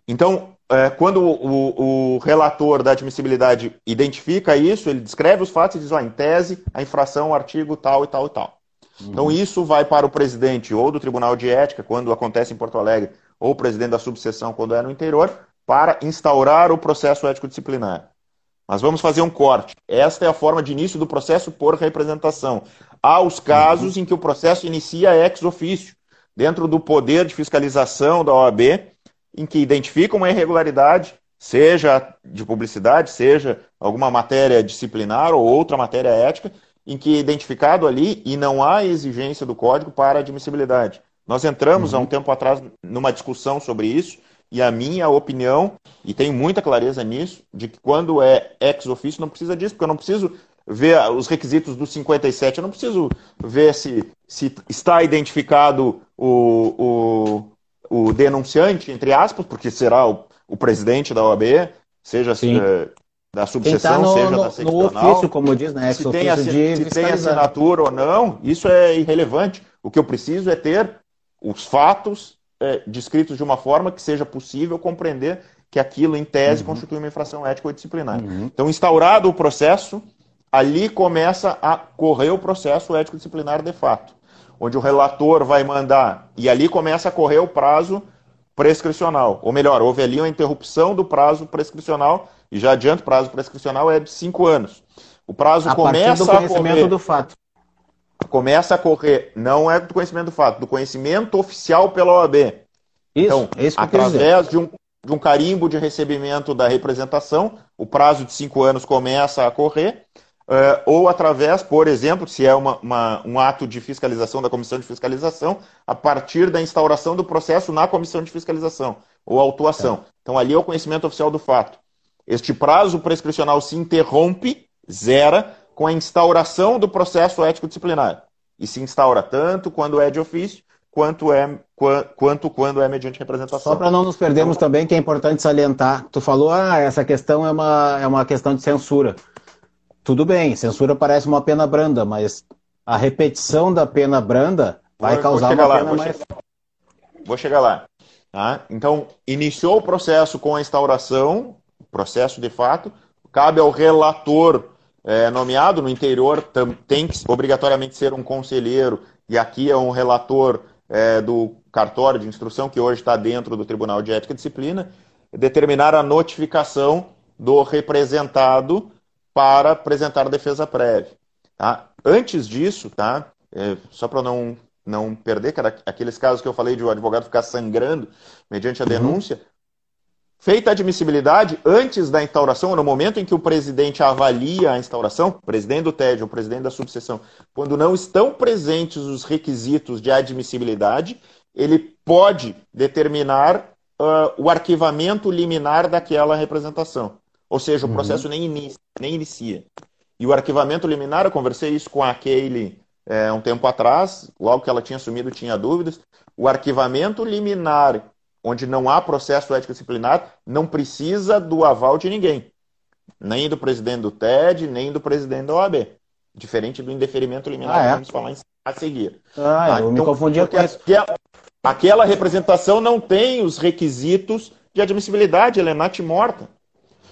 Então, é, quando o, o, relator da admissibilidade identifica isso, ele descreve os fatos e diz, ó, em tese, a infração, o artigo tal e tal e tal. Uhum. Então, isso vai para o presidente ou do Tribunal de Ética, quando acontece em Porto Alegre, ou o presidente da subseção quando é no interior, para instaurar o processo ético disciplinar. Mas vamos fazer um corte. Esta é a forma de início do processo por representação. Há os casos uhum. em que o processo inicia ex officio, dentro do poder de fiscalização da OAB, em que identifica uma irregularidade, seja de publicidade, seja alguma matéria disciplinar ou outra matéria ética, em que é identificado ali e não há exigência do código para admissibilidade. Nós entramos uhum. há um tempo atrás numa discussão sobre isso e a minha opinião, e tenho muita clareza nisso, de que quando é ex officio não precisa disso, porque eu não preciso ver os requisitos do 57, eu não preciso ver se, se está identificado o, o, o denunciante, entre aspas, porque será o, o presidente da OAB, seja eh, da subseção, tá no, seja no, da seccional. No ofício, como diz, né? Se tem, se tem assinatura ou não, isso é irrelevante. O que eu preciso é ter os fatos é, descritos de uma forma que seja possível compreender que aquilo, em tese, uhum. constitui uma infração ética ou disciplinar. Uhum. Então, instaurado o processo, ali começa a correr o processo ético-disciplinar de fato, onde o relator vai mandar, e ali começa a correr o prazo prescricional. Ou melhor, houve ali uma interrupção do prazo prescricional, e já adianto, o prazo prescricional é de cinco anos. O prazo a começa do conhecimento a correr, do fato. Começa a correr, não é do conhecimento do fato, do conhecimento oficial pela OAB. Isso, então, é isso através de um, de um carimbo de recebimento da representação, o prazo de cinco anos começa a correr, uh, ou através, por exemplo, se é uma, uma, um ato de fiscalização da comissão de fiscalização, a partir da instauração do processo na comissão de fiscalização, ou autuação. É. Então, ali é o conhecimento oficial do fato. Este prazo prescricional se interrompe, zera, com a instauração do processo ético disciplinar. E se instaura tanto quando é de ofício, quanto, é, quanto quando é mediante representação. Só para não nos perdermos também, que é importante salientar. Tu falou, ah, essa questão é uma, é uma questão de censura. Tudo bem, censura parece uma pena branda, mas a repetição da pena branda vai causar uma lá, pena vou mais. Chegar, vou chegar lá. Tá? Então, iniciou o processo com a instauração, processo de fato, cabe ao relator é, nomeado no interior, tem que obrigatoriamente ser um conselheiro, e aqui é um relator é, do cartório de instrução, que hoje está dentro do Tribunal de Ética e Disciplina, determinar a notificação do representado para apresentar defesa prévia. Tá? Antes disso, tá? É, só para não, não perder, era aqueles casos que eu falei de o advogado ficar sangrando mediante a uhum. denúncia, uhum. Feita a admissibilidade, antes da instauração, no momento em que o presidente avalia a instauração, o presidente do TED, o presidente da subseção, quando não estão presentes os requisitos de admissibilidade, ele pode determinar uh, o arquivamento liminar daquela representação. Ou seja, o uhum. processo nem, inicia, nem inicia. E o arquivamento liminar, eu conversei isso com a Keile é, um tempo atrás, logo que ela tinha assumido, tinha dúvidas. O arquivamento liminar onde não há processo ético disciplinar, não precisa do aval de ninguém. Nem do presidente do TED, nem do presidente da OAB. Diferente do indeferimento liminar, ah, é? que vamos falar a seguir. Ah, eu então, me confundia com isso. Aquela, aquela representação não tem os requisitos de admissibilidade, ela é natimorta.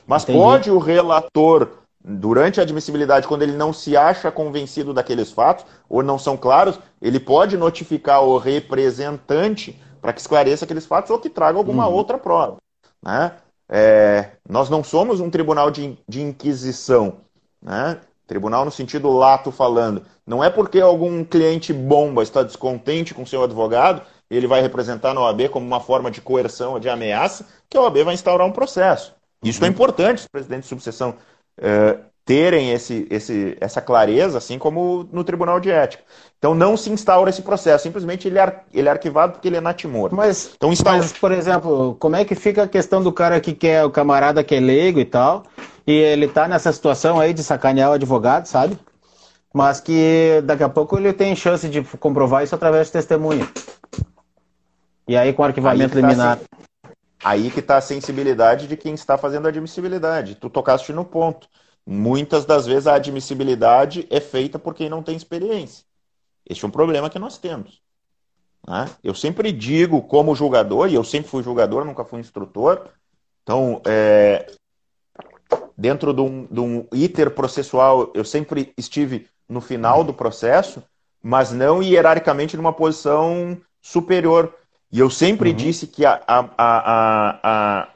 Mas Entendi. pode o relator, durante a admissibilidade, quando ele não se acha convencido daqueles fatos, ou não são claros, ele pode notificar o representante para que esclareça aqueles fatos ou que traga alguma uhum. outra prova. Né? É, nós não somos um tribunal de, de inquisição. Né? Tribunal no sentido lato falando. Não é porque algum cliente bomba está descontente com seu advogado, ele vai representar na OAB como uma forma de coerção ou de ameaça, que a OAB vai instaurar um processo. Isso é uhum. é importante, os presidentes de subseção é, terem esse, esse, essa clareza, assim como no Tribunal de Ética. Então não se instaura esse processo, simplesmente ele é, ele é arquivado porque ele é natimor. Mas, então, instaura... mas, por exemplo, como é que fica a questão do cara que quer, o camarada que é leigo e tal, e ele tá nessa situação aí de sacanear o advogado, sabe? Mas que daqui a pouco ele tem chance de comprovar isso através de testemunha. E aí com arquivamento aí tá liminar. Aí que está a sensibilidade de quem está fazendo a admissibilidade. Tu tocaste no ponto. Muitas das vezes a admissibilidade é feita por quem não tem experiência. Este é um problema que nós temos. Né? Eu sempre digo, como julgador, e eu sempre fui julgador, nunca fui instrutor, então, é, dentro de um, de um iter processual, eu sempre estive no final do processo, mas não hierarquicamente numa posição superior. E eu sempre uhum. disse que a, a, a,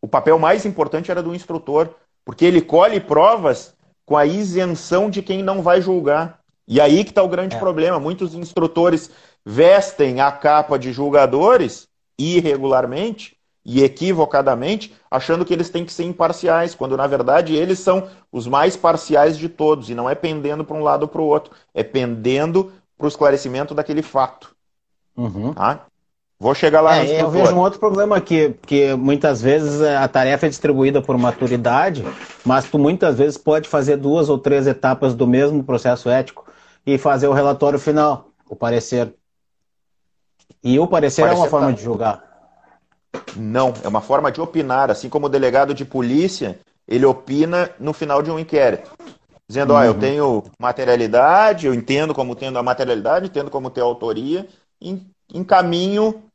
o papel mais importante era do instrutor, porque ele colhe provas com a isenção de quem não vai julgar. E aí que está o grande é. problema. Muitos instrutores vestem a capa de julgadores irregularmente e equivocadamente, achando que eles têm que ser imparciais, quando na verdade eles são os mais parciais de todos, e não é pendendo para um lado ou para o outro, é pendendo para o esclarecimento daquele fato. Uhum. Tá? Vou chegar lá. É, eu vejo um outro problema aqui, que muitas vezes a tarefa é distribuída por maturidade, mas tu muitas vezes pode fazer duas ou três etapas do mesmo processo ético e fazer o relatório final, o parecer. E o parecer, parecer é uma forma tá... de julgar. Não, é uma forma de opinar, assim como o delegado de polícia, ele opina no final de um inquérito. Dizendo, uhum. ó, eu tenho materialidade, eu entendo como tendo a materialidade, entendo como ter autoria, encaminho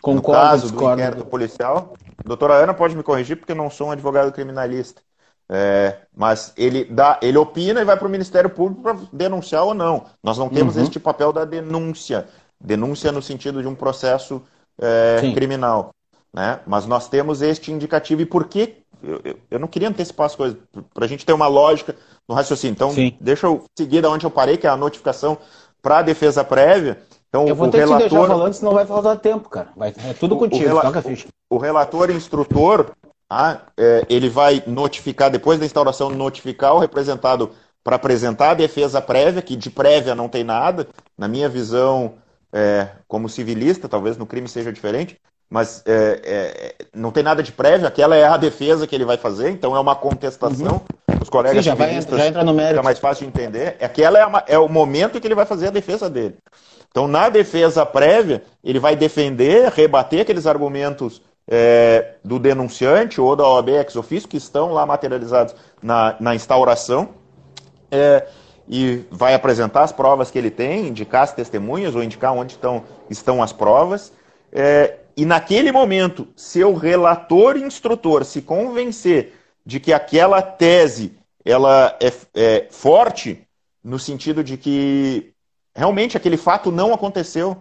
Concordo, no caso do inquérito policial. Doutora Ana pode me corrigir porque eu não sou um advogado criminalista. É, mas ele dá, ele opina e vai para o Ministério Público para denunciar ou não. Nós não temos uhum. este papel da denúncia, denúncia no sentido de um processo é, criminal, né? Mas nós temos este indicativo e por que eu, eu, eu não queria antecipar as coisas para a gente ter uma lógica no raciocínio. Então, Sim. deixa eu seguir da onde eu parei, que é a notificação para a defesa prévia. Então, eu vou ter relator... que te deixar falando, senão vai faltar tempo, cara. Vai... É tudo contigo, o, toca a ficha. O relator instrutor, ah, é, ele vai notificar, depois da instauração, notificar o representado para apresentar a defesa prévia, que de prévia não tem nada. Na minha visão, é, como civilista, talvez no crime seja diferente, mas é, é, não tem nada de prévia, aquela é a defesa que ele vai fazer, então é uma contestação. Uhum. Os colegas Sim, já, vai, já entra no mérito. Fica mais fácil de entender. Aquela é, uma, é o momento em que ele vai fazer a defesa dele. Então, na defesa prévia, ele vai defender, rebater aqueles argumentos é, do denunciante ou da OAB ex officio que estão lá materializados na, na instauração é, e vai apresentar as provas que ele tem, indicar as testemunhas ou indicar onde estão, estão as provas. É, e naquele momento, seu relator instrutor se convencer de que aquela tese ela é, é forte, no sentido de que realmente aquele fato não aconteceu.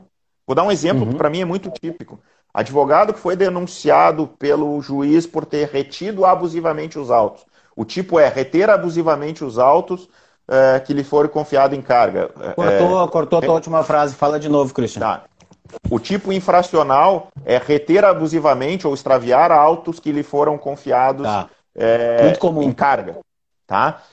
Vou dar um exemplo uhum. que para mim é muito típico. Advogado que foi denunciado pelo juiz por ter retido abusivamente os autos. O tipo é reter abusivamente os autos é, que lhe foram confiado em carga. Cortou, é, cortou a tua última frase. Fala de novo, Christian. Tá. O tipo infracional é reter abusivamente ou extraviar autos que lhe foram confiados tá. é, em carga. Tá?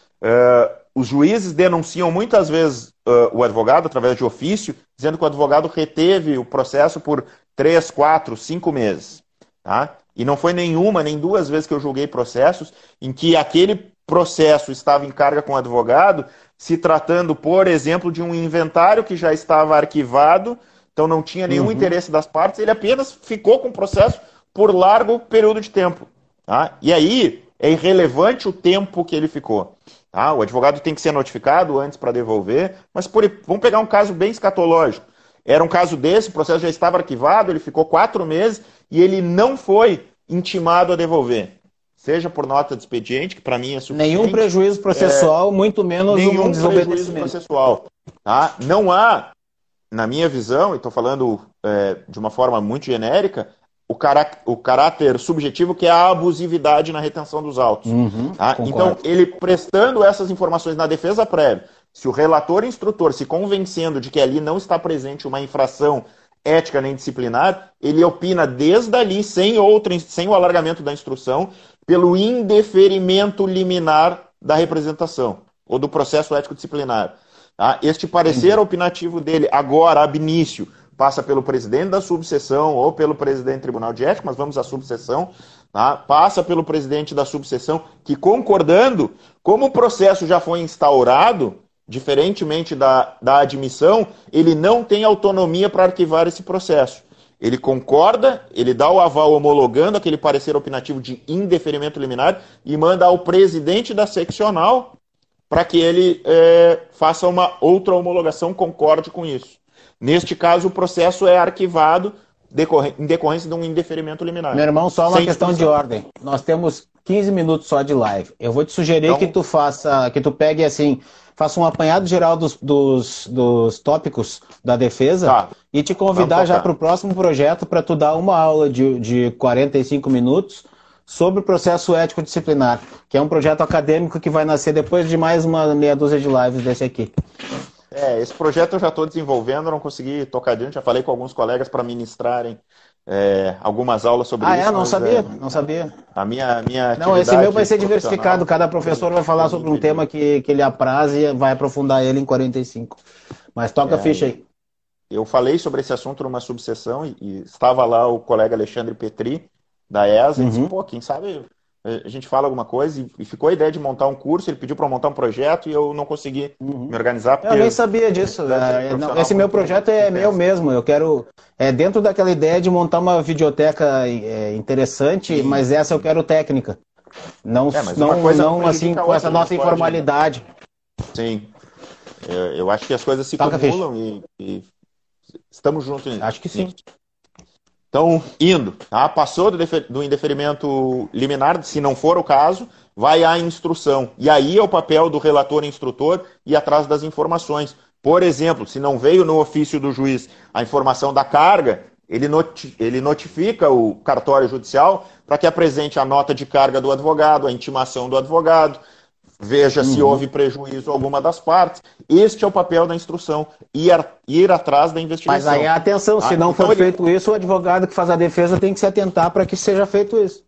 Os juízes denunciam muitas vezes uh, o advogado, através de ofício, dizendo que o advogado reteve o processo por três, quatro, cinco meses. Tá? E não foi nenhuma, nem duas vezes que eu julguei processos em que aquele processo estava em carga com o advogado, se tratando, por exemplo, de um inventário que já estava arquivado, então não tinha nenhum uhum. interesse das partes, ele apenas ficou com o processo por largo período de tempo. Tá? E aí é irrelevante o tempo que ele ficou. Tá? O advogado tem que ser notificado antes para devolver, mas por, vamos pegar um caso bem escatológico. Era um caso desse, o processo já estava arquivado, ele ficou quatro meses e ele não foi intimado a devolver. Seja por nota de expediente, que para mim é suficiente. Nenhum prejuízo processual, é, muito menos nenhum um prejuízo processual. Tá? Não há, na minha visão, e estou falando é, de uma forma muito genérica, o, cará o caráter subjetivo que é a abusividade na retenção dos autos. Uhum, tá? Então, ele prestando essas informações na defesa prévia, se o relator instrutor se convencendo de que ali não está presente uma infração ética nem disciplinar, ele opina desde ali, sem, outra, sem o alargamento da instrução, pelo indeferimento liminar da representação ou do processo ético disciplinar. Tá? Este parecer opinativo dele, agora, ab início, passa pelo presidente da subseção ou pelo presidente do Tribunal de Ética, mas vamos à subseção, tá? passa pelo presidente da subseção, que concordando, como o processo já foi instaurado, diferentemente da, da admissão, ele não tem autonomia para arquivar esse processo. Ele concorda, ele dá o aval homologando aquele parecer opinativo de indeferimento liminar e manda ao presidente da seccional para que ele é, faça uma outra homologação, concorde com isso. Neste caso, o processo é arquivado em decorrência de um indeferimento liminar. Meu irmão, só uma Sem questão de ordem. Nós temos 15 minutos só de live. Eu vou te sugerir então... que tu faça, que tu pegue assim, faça um apanhado geral dos, dos, dos tópicos da defesa tá. e te convidar já para o próximo projeto para tu dar uma aula de, de 45 minutos sobre o processo ético disciplinar, que é um projeto acadêmico que vai nascer depois de mais uma meia dúzia de lives desse aqui. É, esse projeto eu já estou desenvolvendo, não consegui tocar adiante, já falei com alguns colegas para ministrarem é, algumas aulas sobre ah, isso. Ah, é? Não sabia, é, não sabia. A minha, minha Não, esse meu vai ser diversificado, cada professor vai falar sobre um tema que, que ele apraze e vai aprofundar ele em 45. Mas toca é, a ficha aí. Eu falei sobre esse assunto numa subseção e, e estava lá o colega Alexandre Petri, da ESA, uhum. e disse, pô, quem sabe a gente fala alguma coisa e, ficou a ideia de montar um curso, ele pediu para montar um projeto e eu não consegui uhum. me organizar. Porque eu nem sabia disso. É, não, esse meu projeto é meu mesmo. Eu quero. É dentro daquela ideia de montar uma videoteca é, interessante, Sim. mas essa eu quero técnica. Não, é, não, não assim com essa nossa informalidade. Sim. Eu, eu, acho que as coisas se Toca acumulam e, e, estamos juntos. Acho que sim. Então, indo, tá? passou do, do indeferimento liminar, se não for o caso, vai à instrução. E aí é o papel do relator instrutor ir atrás das informações. Por exemplo, se não veio no ofício do juiz a informação da carga, ele, noti ele notifica o cartório judicial para que apresente a nota de carga do advogado, a intimação do advogado, veja uhum. se houve prejuízo a alguma das partes. Este é o papel da instrução, ir, ir atrás da investigação. Mas aí atenção, se ah, não então for ele... feito isso, o advogado que faz a defesa tem que se atentar para que seja feito isso.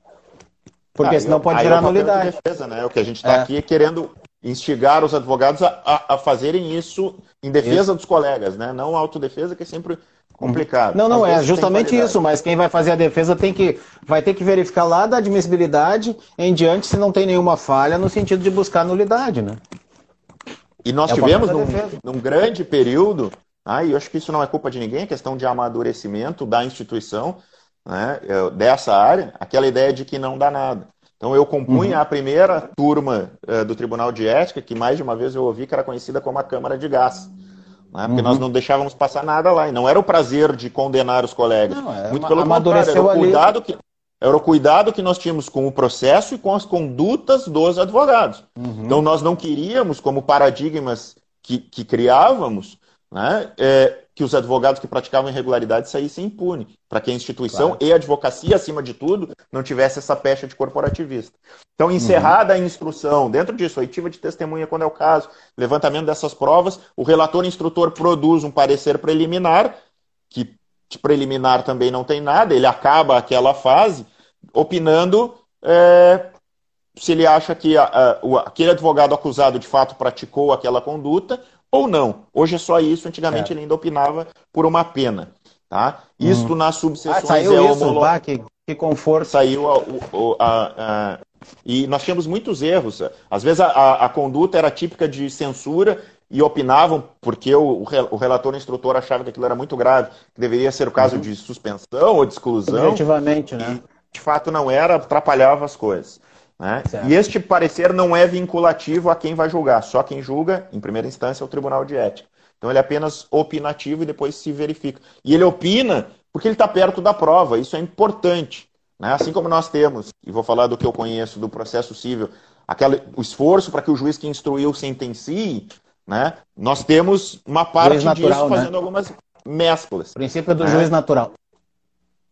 Porque ah, senão pode aí gerar é nulidade. De defesa, né? O que a gente está é. aqui é querendo instigar os advogados a, a, a fazerem isso em defesa isso. dos colegas, né? Não autodefesa, que é sempre complicado. Não, não, é justamente isso, mas quem vai fazer a defesa tem que, vai ter que verificar lá da admissibilidade em diante se não tem nenhuma falha no sentido de buscar nulidade, né? E nós é tivemos num, num, grande período, ah, e eu acho que isso não é culpa de ninguém, é questão de amadurecimento da instituição, né, dessa área, aquela ideia de que não dá nada. Então eu compunha uhum. a primeira turma uh, do Tribunal de Ética, que mais de uma vez eu ouvi que era conhecida como a Câmara de Gás né? porque uhum. nós não deixávamos passar nada lá. E não era o prazer de condenar os colegas. Não, Muito pelo contrário, era o, cuidado que, era o cuidado que nós tínhamos com o processo e com as condutas dos advogados. Uhum. Então nós não queríamos, como paradigmas que, que criávamos, né, é, que os advogados que praticavam irregularidades saíssem impunes, para que a instituição claro. e a advocacia, acima de tudo, não tivesse essa pecha de corporativista. Então, encerrada uhum. a instrução, dentro disso, oitiva de testemunha quando é o caso, levantamento dessas provas, o relator instrutor produz um parecer preliminar, que de preliminar também não tem nada, ele acaba aquela fase opinando é, se ele acha que a, a, aquele advogado acusado de fato praticou aquela conduta ou não. Hoje é só isso, antigamente é. ele ainda opinava por uma pena. Tá? Isto hum. nas subseções ah, saiu é isso, homolo... que, que conforto. Saiu a, a, a, E nós tínhamos muitos erros. Às vezes a, conduta era típica de censura e opinavam, porque o, o relator instrutor achava que aquilo era muito grave, que deveria ser o caso uhum. de suspensão ou de exclusão. Objetivamente, né? E, de fato não era, atrapalhava as coisas. Né? E este parecer não é vinculativo a quem vai julgar, só quem julga, em primeira instância, é o Tribunal de Ética. Então ele é apenas opinativo e depois se verifica. E ele opina porque ele está perto da prova, isso é importante. Né? Assim como nós temos, e vou falar do que eu conheço do processo civil, aquele, o esforço para que o juiz que instruiu sentencie, né? nós temos uma parte natural, disso né? fazendo algumas mesclas. princípio do né? juiz natural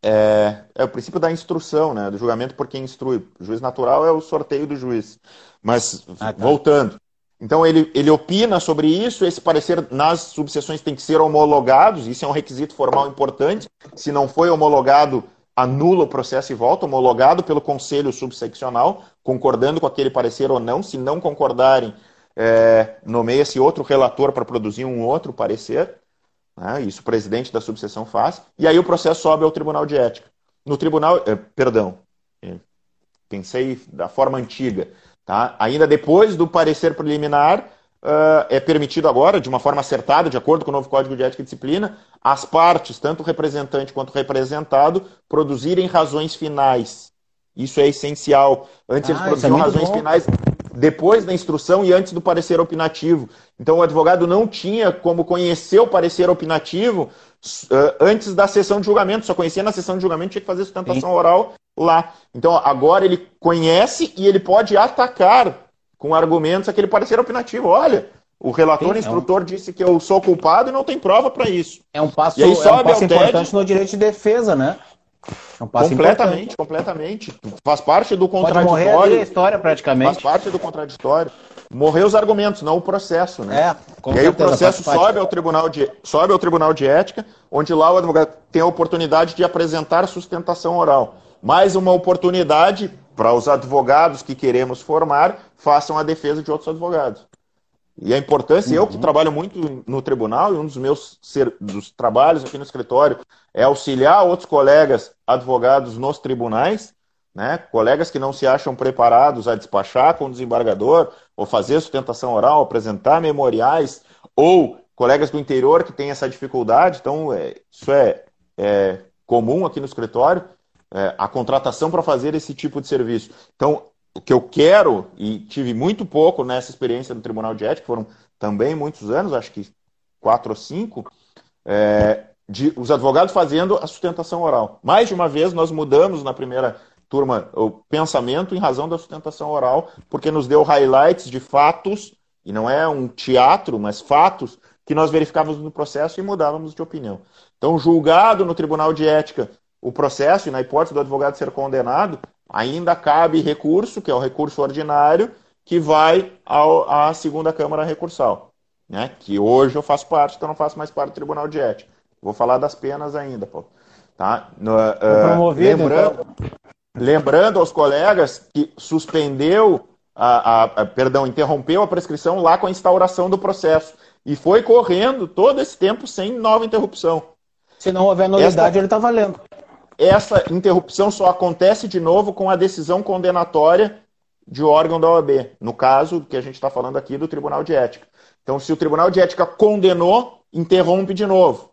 é, é o princípio da instrução, né? Do julgamento por quem instrui. O juiz natural é o sorteio do juiz. Mas, ah, tá. voltando. Então, ele, ele opina sobre isso, esse parecer nas subseções tem que ser homologados, isso é um requisito formal importante. Se não foi homologado, anula o processo e volta, homologado pelo conselho subseccional, concordando com aquele parecer ou não. Se não concordarem, é, nomeia-se outro relator para produzir um outro parecer. Né? Isso o presidente da subseção faz. E aí o processo sobe ao Tribunal de Ética. No Tribunal, eh, perdão, eh, pensei da forma antiga. Tá? Ainda depois do parecer preliminar, uh, é permitido agora, de uma forma acertada, de acordo com o novo Código de Ética e Disciplina, as partes, tanto o representante quanto o representado, produzirem razões finais. Isso é essencial. Antes ah, eles produziam é razões bom. finais depois da instrução e antes do parecer opinativo. Então o advogado não tinha como conhecer o parecer opinativo uh, antes da sessão de julgamento, só conhecia na sessão de julgamento, tinha que fazer sustentação Sim. oral lá. Então, agora ele conhece e ele pode atacar com argumentos aquele parecer opinativo. Olha, o relator Sim, instrutor é um... disse que eu sou culpado e não tem prova para isso. É um passo, e aí sobe é um passo importante no direito de defesa, né? É um completamente, importante. completamente. Faz parte do contraditório. Pode morrer a história praticamente. Faz parte do contraditório. Morrer os argumentos, não o processo, né? É, e aí o processo sobe ao, tribunal de, sobe ao Tribunal de Ética, onde lá o advogado tem a oportunidade de apresentar sustentação oral. Mais uma oportunidade para os advogados que queremos formar façam a defesa de outros advogados. E a importância, uhum. eu que uhum. trabalho muito no tribunal, e um dos meus ser, dos trabalhos aqui no escritório é auxiliar outros colegas advogados nos tribunais, né? colegas que não se acham preparados a despachar com o desembargador, ou fazer sustentação oral, apresentar memoriais, ou colegas do interior que têm essa dificuldade. Então, é, isso é, é, comum aqui no escritório, é, a contratação para fazer esse tipo de serviço. Então, o que eu quero, e tive muito pouco nessa experiência no Tribunal de Ética, foram também muitos anos, acho que quatro ou cinco, é, de, os advogados fazendo a sustentação oral. Mais de uma vez nós mudamos na primeira turma o pensamento em razão da sustentação oral, porque nos deu highlights de fatos, e não é um teatro, mas fatos, que nós verificávamos no processo e mudávamos de opinião. Então, julgado no Tribunal de Ética o processo, e na hipótese do advogado ser condenado, ainda cabe recurso, que é o recurso ordinário, que vai ao, à segunda Câmara Recursal, né? que hoje eu faço parte, então não faço mais parte do Tribunal de Ética. Vou falar das penas ainda, Paulo. Tá? No, uh, lembrando, então. lembrando aos colegas que suspendeu, a, a, a, perdão, interrompeu a prescrição lá com a instauração do processo. E foi correndo todo esse tempo sem nova interrupção. Se não houver novidade, Esta... ele está valendo essa interrupção só acontece de novo com a decisão condenatória de órgão da OAB. No caso que a gente está falando aqui do Tribunal de Ética. Então, se o Tribunal de Ética condenou, interrompe de novo.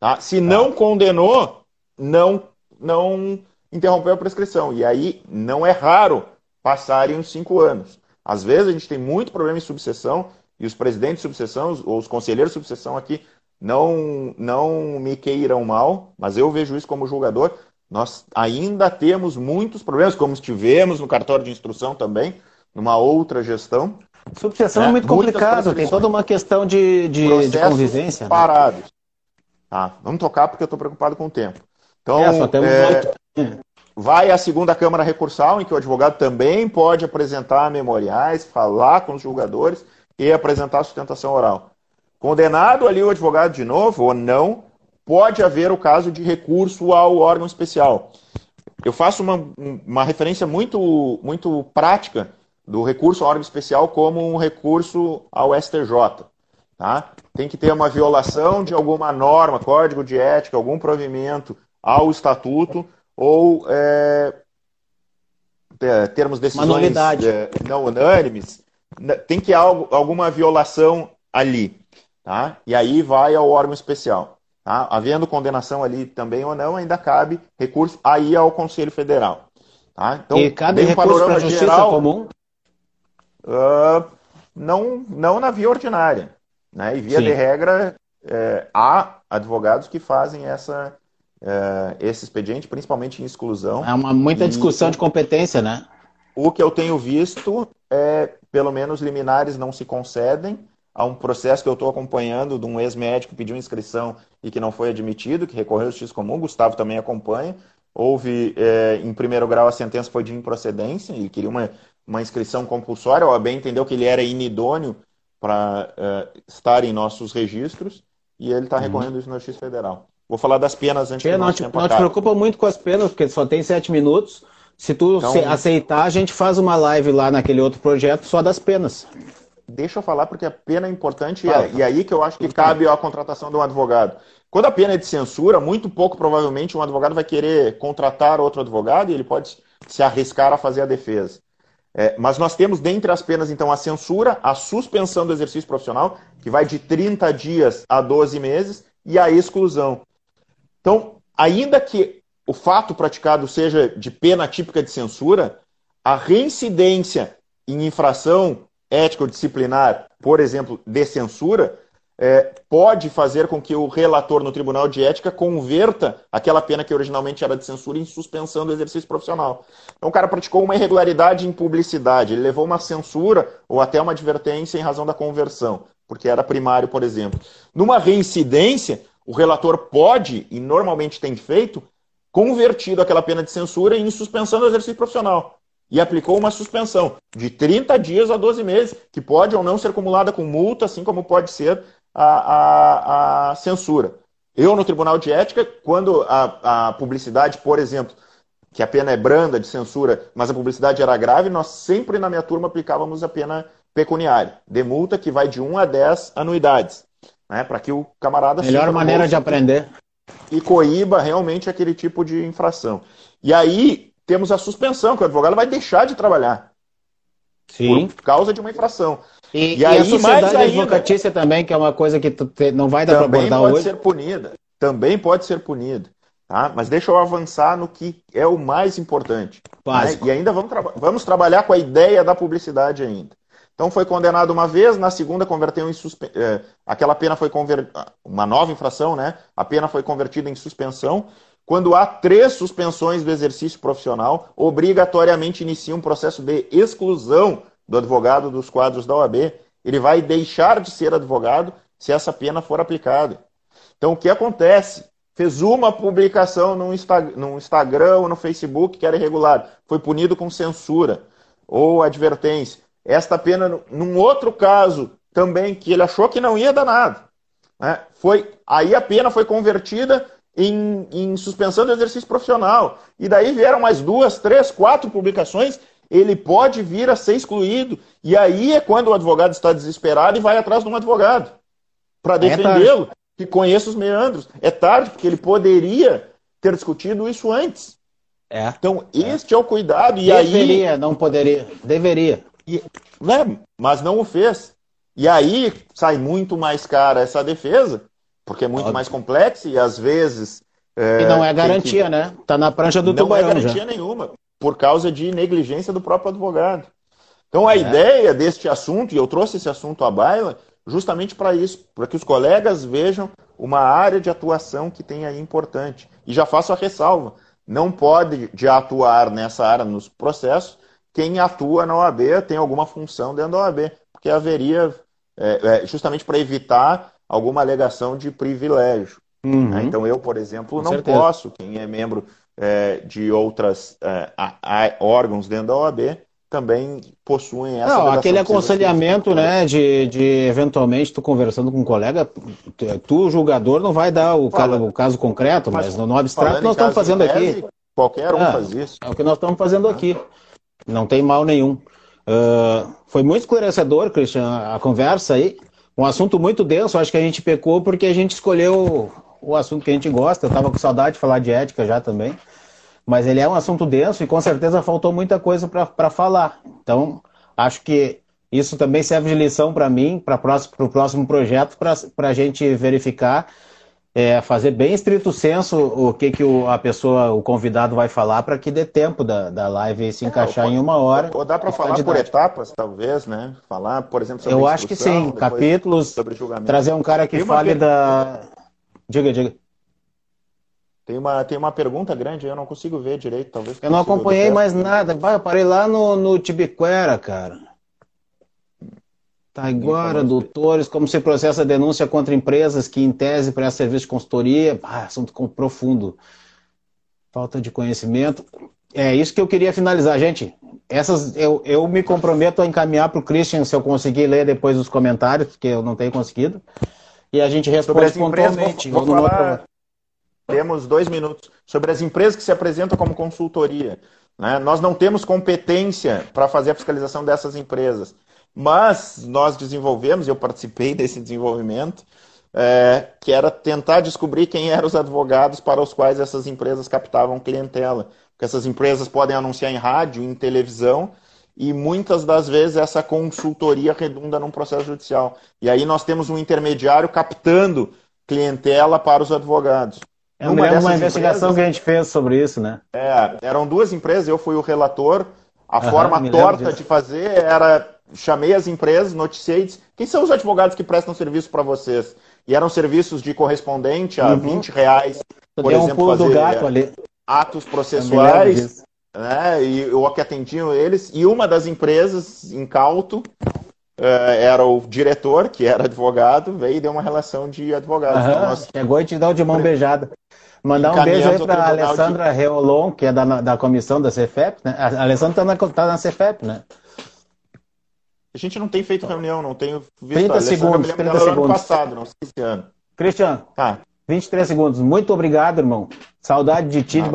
Tá? Se tá. não condenou, não, não interrompeu a prescrição. E aí não é raro passarem uns cinco anos. Às vezes a gente tem muito problema em subseção e os presidentes de subseção, ou os conselheiros de subseção aqui, não, não me queiram mal, mas eu vejo isso como julgador. Nós ainda temos muitos problemas, como tivemos no cartório de instrução também, numa outra gestão. Subseção é, é muito complicado, tem toda uma questão de, de, de convivência. Né? Parados. Né? Tá, vamos tocar porque eu estou preocupado com o tempo. Então, é, só temos é, vai à segunda Câmara Recursal, em que o advogado também pode apresentar memoriais, falar com os julgadores e apresentar sustentação oral. Condenado ali o advogado de novo ou não, pode haver o caso de recurso ao órgão especial. Eu faço uma, uma referência muito, muito prática do recurso ao órgão especial como um recurso ao STJ. Tá? Tem que ter uma violação de alguma norma, código de ética, algum provimento ao estatuto ou é, termos decisões é, não unânimes. Tem que haver alguma violação ali. Tá? E aí vai ao órgão especial. Tá? Havendo condenação ali também ou não, ainda cabe recurso aí ao Conselho Federal. Tá? Então, e cabe recurso para a Justiça geral, Comum? Uh, não, não na via ordinária. Né? E via Sim. de regra, é, há advogados que fazem essa, é, esse expediente, principalmente em exclusão. É uma muita e, discussão de competência, né? O que eu tenho visto é, pelo menos, liminares não se concedem Há um processo que eu estou acompanhando de um ex-médico que pediu inscrição e que não foi admitido, que recorreu ao justiça comum. Gustavo também acompanha. Houve, é, em primeiro grau, a sentença foi de improcedência, ele queria uma, uma inscrição compulsória. A OAB entendeu que ele era inidôneo para é, estar em nossos registros e ele está uhum. recorrendo isso na Justiça Federal. Vou falar das penas antes que não não te preocupa muito com as penas, porque só tem sete minutos. Se tu então, aceitar, a gente faz uma live lá naquele outro projeto só das penas deixa eu falar porque a pena é importante e é, e é aí que eu acho que cabe a contratação de um advogado. Quando a pena é de censura, muito pouco provavelmente um advogado vai querer contratar outro advogado e ele pode se arriscar a fazer a defesa. É, mas nós temos dentre as penas, então, a censura, a suspensão do exercício profissional, que vai de 30 dias a 12 meses, e a exclusão. Então, ainda que o fato praticado seja de pena típica de censura, a reincidência em infração ético-disciplinar, por exemplo, de censura, é, pode fazer com que o relator no Tribunal de Ética converta aquela pena que originalmente era de censura em suspensão do exercício profissional. Então o cara praticou uma irregularidade em publicidade, ele levou uma censura ou até uma advertência em razão da conversão, porque era primário, por exemplo. Numa reincidência, o relator pode, e normalmente tem feito, convertido aquela pena de censura em suspensão do exercício profissional. E aplicou uma suspensão de 30 dias a 12 meses, que pode ou não ser acumulada com multa, assim como pode ser a, a, a censura. Eu, no Tribunal de Ética, quando a, a publicidade, por exemplo, que a pena é branda de censura, mas a publicidade era grave, nós sempre na minha turma aplicávamos a pena pecuniária, de multa que vai de 1 a 10 anuidades, né, para que o camarada... Melhor maneira de aprender. E coíba realmente aquele tipo de infração. E aí temos a suspensão, que o advogado vai deixar de trabalhar. Sim. Por causa de uma infração. E, e, e aí, a sociedade advocatícia também, que é uma coisa que te, não vai dar para abordar hoje. pode ser punida. Também pode ser punida. Tá? Mas deixa eu avançar no que é o mais importante. Né? E ainda vamos, tra vamos trabalhar com a ideia da publicidade ainda. Então foi condenado uma vez, na segunda converteu em suspe... É, aquela pena foi convertida, uma nova infração, né? A pena foi convertida em suspensão. Quando há três suspensões do exercício profissional, obrigatoriamente inicia um processo de exclusão do advogado dos quadros da OAB, ele vai deixar de ser advogado se essa pena for aplicada. Então, o que acontece? Fez uma publicação no, Insta no Instagram ou no Facebook que era irregular, foi punido com censura ou advertência. Esta pena, num outro caso também, que ele achou que não ia dar nada. Né? Foi, aí a pena foi convertida em, em suspensão do exercício profissional. E daí vieram mais duas, três, quatro publicações ele pode vir a ser excluído. E aí é quando o advogado está desesperado e vai atrás de um advogado para é defendê-lo, é que conheça os meandros. É tarde, porque ele poderia ter discutido isso antes. É. Então, este é, é o cuidado. E deveria, aí... não poderia. Deveria. E, né? Mas não o fez. E aí sai muito mais cara essa defesa, porque é muito Óbvio. mais complexa e às vezes. É, e não é garantia, que... né? Tá na prancha do não tubarão. Não é garantia já. nenhuma por causa de negligência do próprio advogado. Então a é. ideia deste assunto, e eu trouxe esse assunto à baila, justamente para isso, para que os colegas vejam uma área de atuação que tem aí importante. E já faço a ressalva: não pode de atuar nessa área nos processos quem atua na OAB tem alguma função dentro da OAB, porque haveria é, é, justamente para evitar alguma alegação de privilégio. Uhum. Né? Então eu, por exemplo, Com não certeza. posso, quem é membro é, de outras é, órgãos dentro da OAB também possuem essa. Não, aquele aconselhamento, né, de, de eventualmente tu conversando com um colega, tu, julgador, não vai dar o, caso, o caso concreto, mas, mas no, no abstrato nós estamos fazendo tese, aqui. Qualquer um é, faz isso. É o que nós estamos fazendo aqui. Não tem mal nenhum. Uh, foi muito esclarecedor, Christian, a conversa aí. Um assunto muito denso, acho que a gente pecou porque a gente escolheu o assunto que a gente gosta. Eu estava com saudade de falar de ética já também. Mas ele é um assunto denso e com certeza faltou muita coisa para falar. Então, acho que isso também serve de lição para mim, para o próximo projeto, para a gente verificar, é, fazer bem estrito senso o que, que o, a pessoa, o convidado vai falar, para que dê tempo da, da live se é, encaixar é, em uma hora. Ou dá para falar por etapas, talvez, né? Falar, por exemplo, sobre Eu acho que sim, capítulos, trazer um cara que fale da, Diga, diga. Tem uma, tem uma pergunta grande, eu não consigo ver direito, talvez. Eu não acompanhei mais nada. Vai, eu parei lá no, no Tibiquera, cara. Tá agora, doutores, como se processa denúncia contra empresas que, em tese, prestam serviço de consultoria. Ah, assunto profundo. Falta de conhecimento. É isso que eu queria finalizar, gente. Essas eu, eu me comprometo a encaminhar para o Christian se eu conseguir ler depois os comentários, porque eu não tenho conseguido e a gente responde pontualmente. Vou, vou falar, temos dois minutos sobre as empresas que se apresentam como consultoria. Né? Nós não temos competência para fazer a fiscalização dessas empresas, mas nós desenvolvemos, eu participei desse desenvolvimento, é, que era tentar descobrir quem eram os advogados para os quais essas empresas captavam clientela. Porque essas empresas podem anunciar em rádio, em televisão, e muitas das vezes essa consultoria redunda num processo judicial. E aí nós temos um intermediário captando clientela para os advogados. É uma, uma investigação empresas, que a gente fez sobre isso, né? É, eram duas empresas, eu fui o relator. A ah, forma torta de fazer era chamei as empresas, noticiei, disse, quem são os advogados que prestam serviço para vocês? E eram serviços de correspondente a uhum. 20 reais, por Deu exemplo, um fazer gato ali. atos processuais, né? E eu que atendiam eles, e uma das empresas, Incauto, Uh, era o diretor, que era advogado, veio e deu uma relação de advogado. Uhum, então, nós... Chegou e te deu de mão beijada. Mandar um beijo aí para a Alessandra de... Reolon, que é da, da comissão da CFEP, né? A Alessandra está na, tá na CFEP, né? A gente não tem feito reunião, não tenho visto. 30 segundos, 30 segundos. Ano passado, não sei esse ano. Cristian, tá. 23 segundos. Muito obrigado, irmão. Saudade de ti, de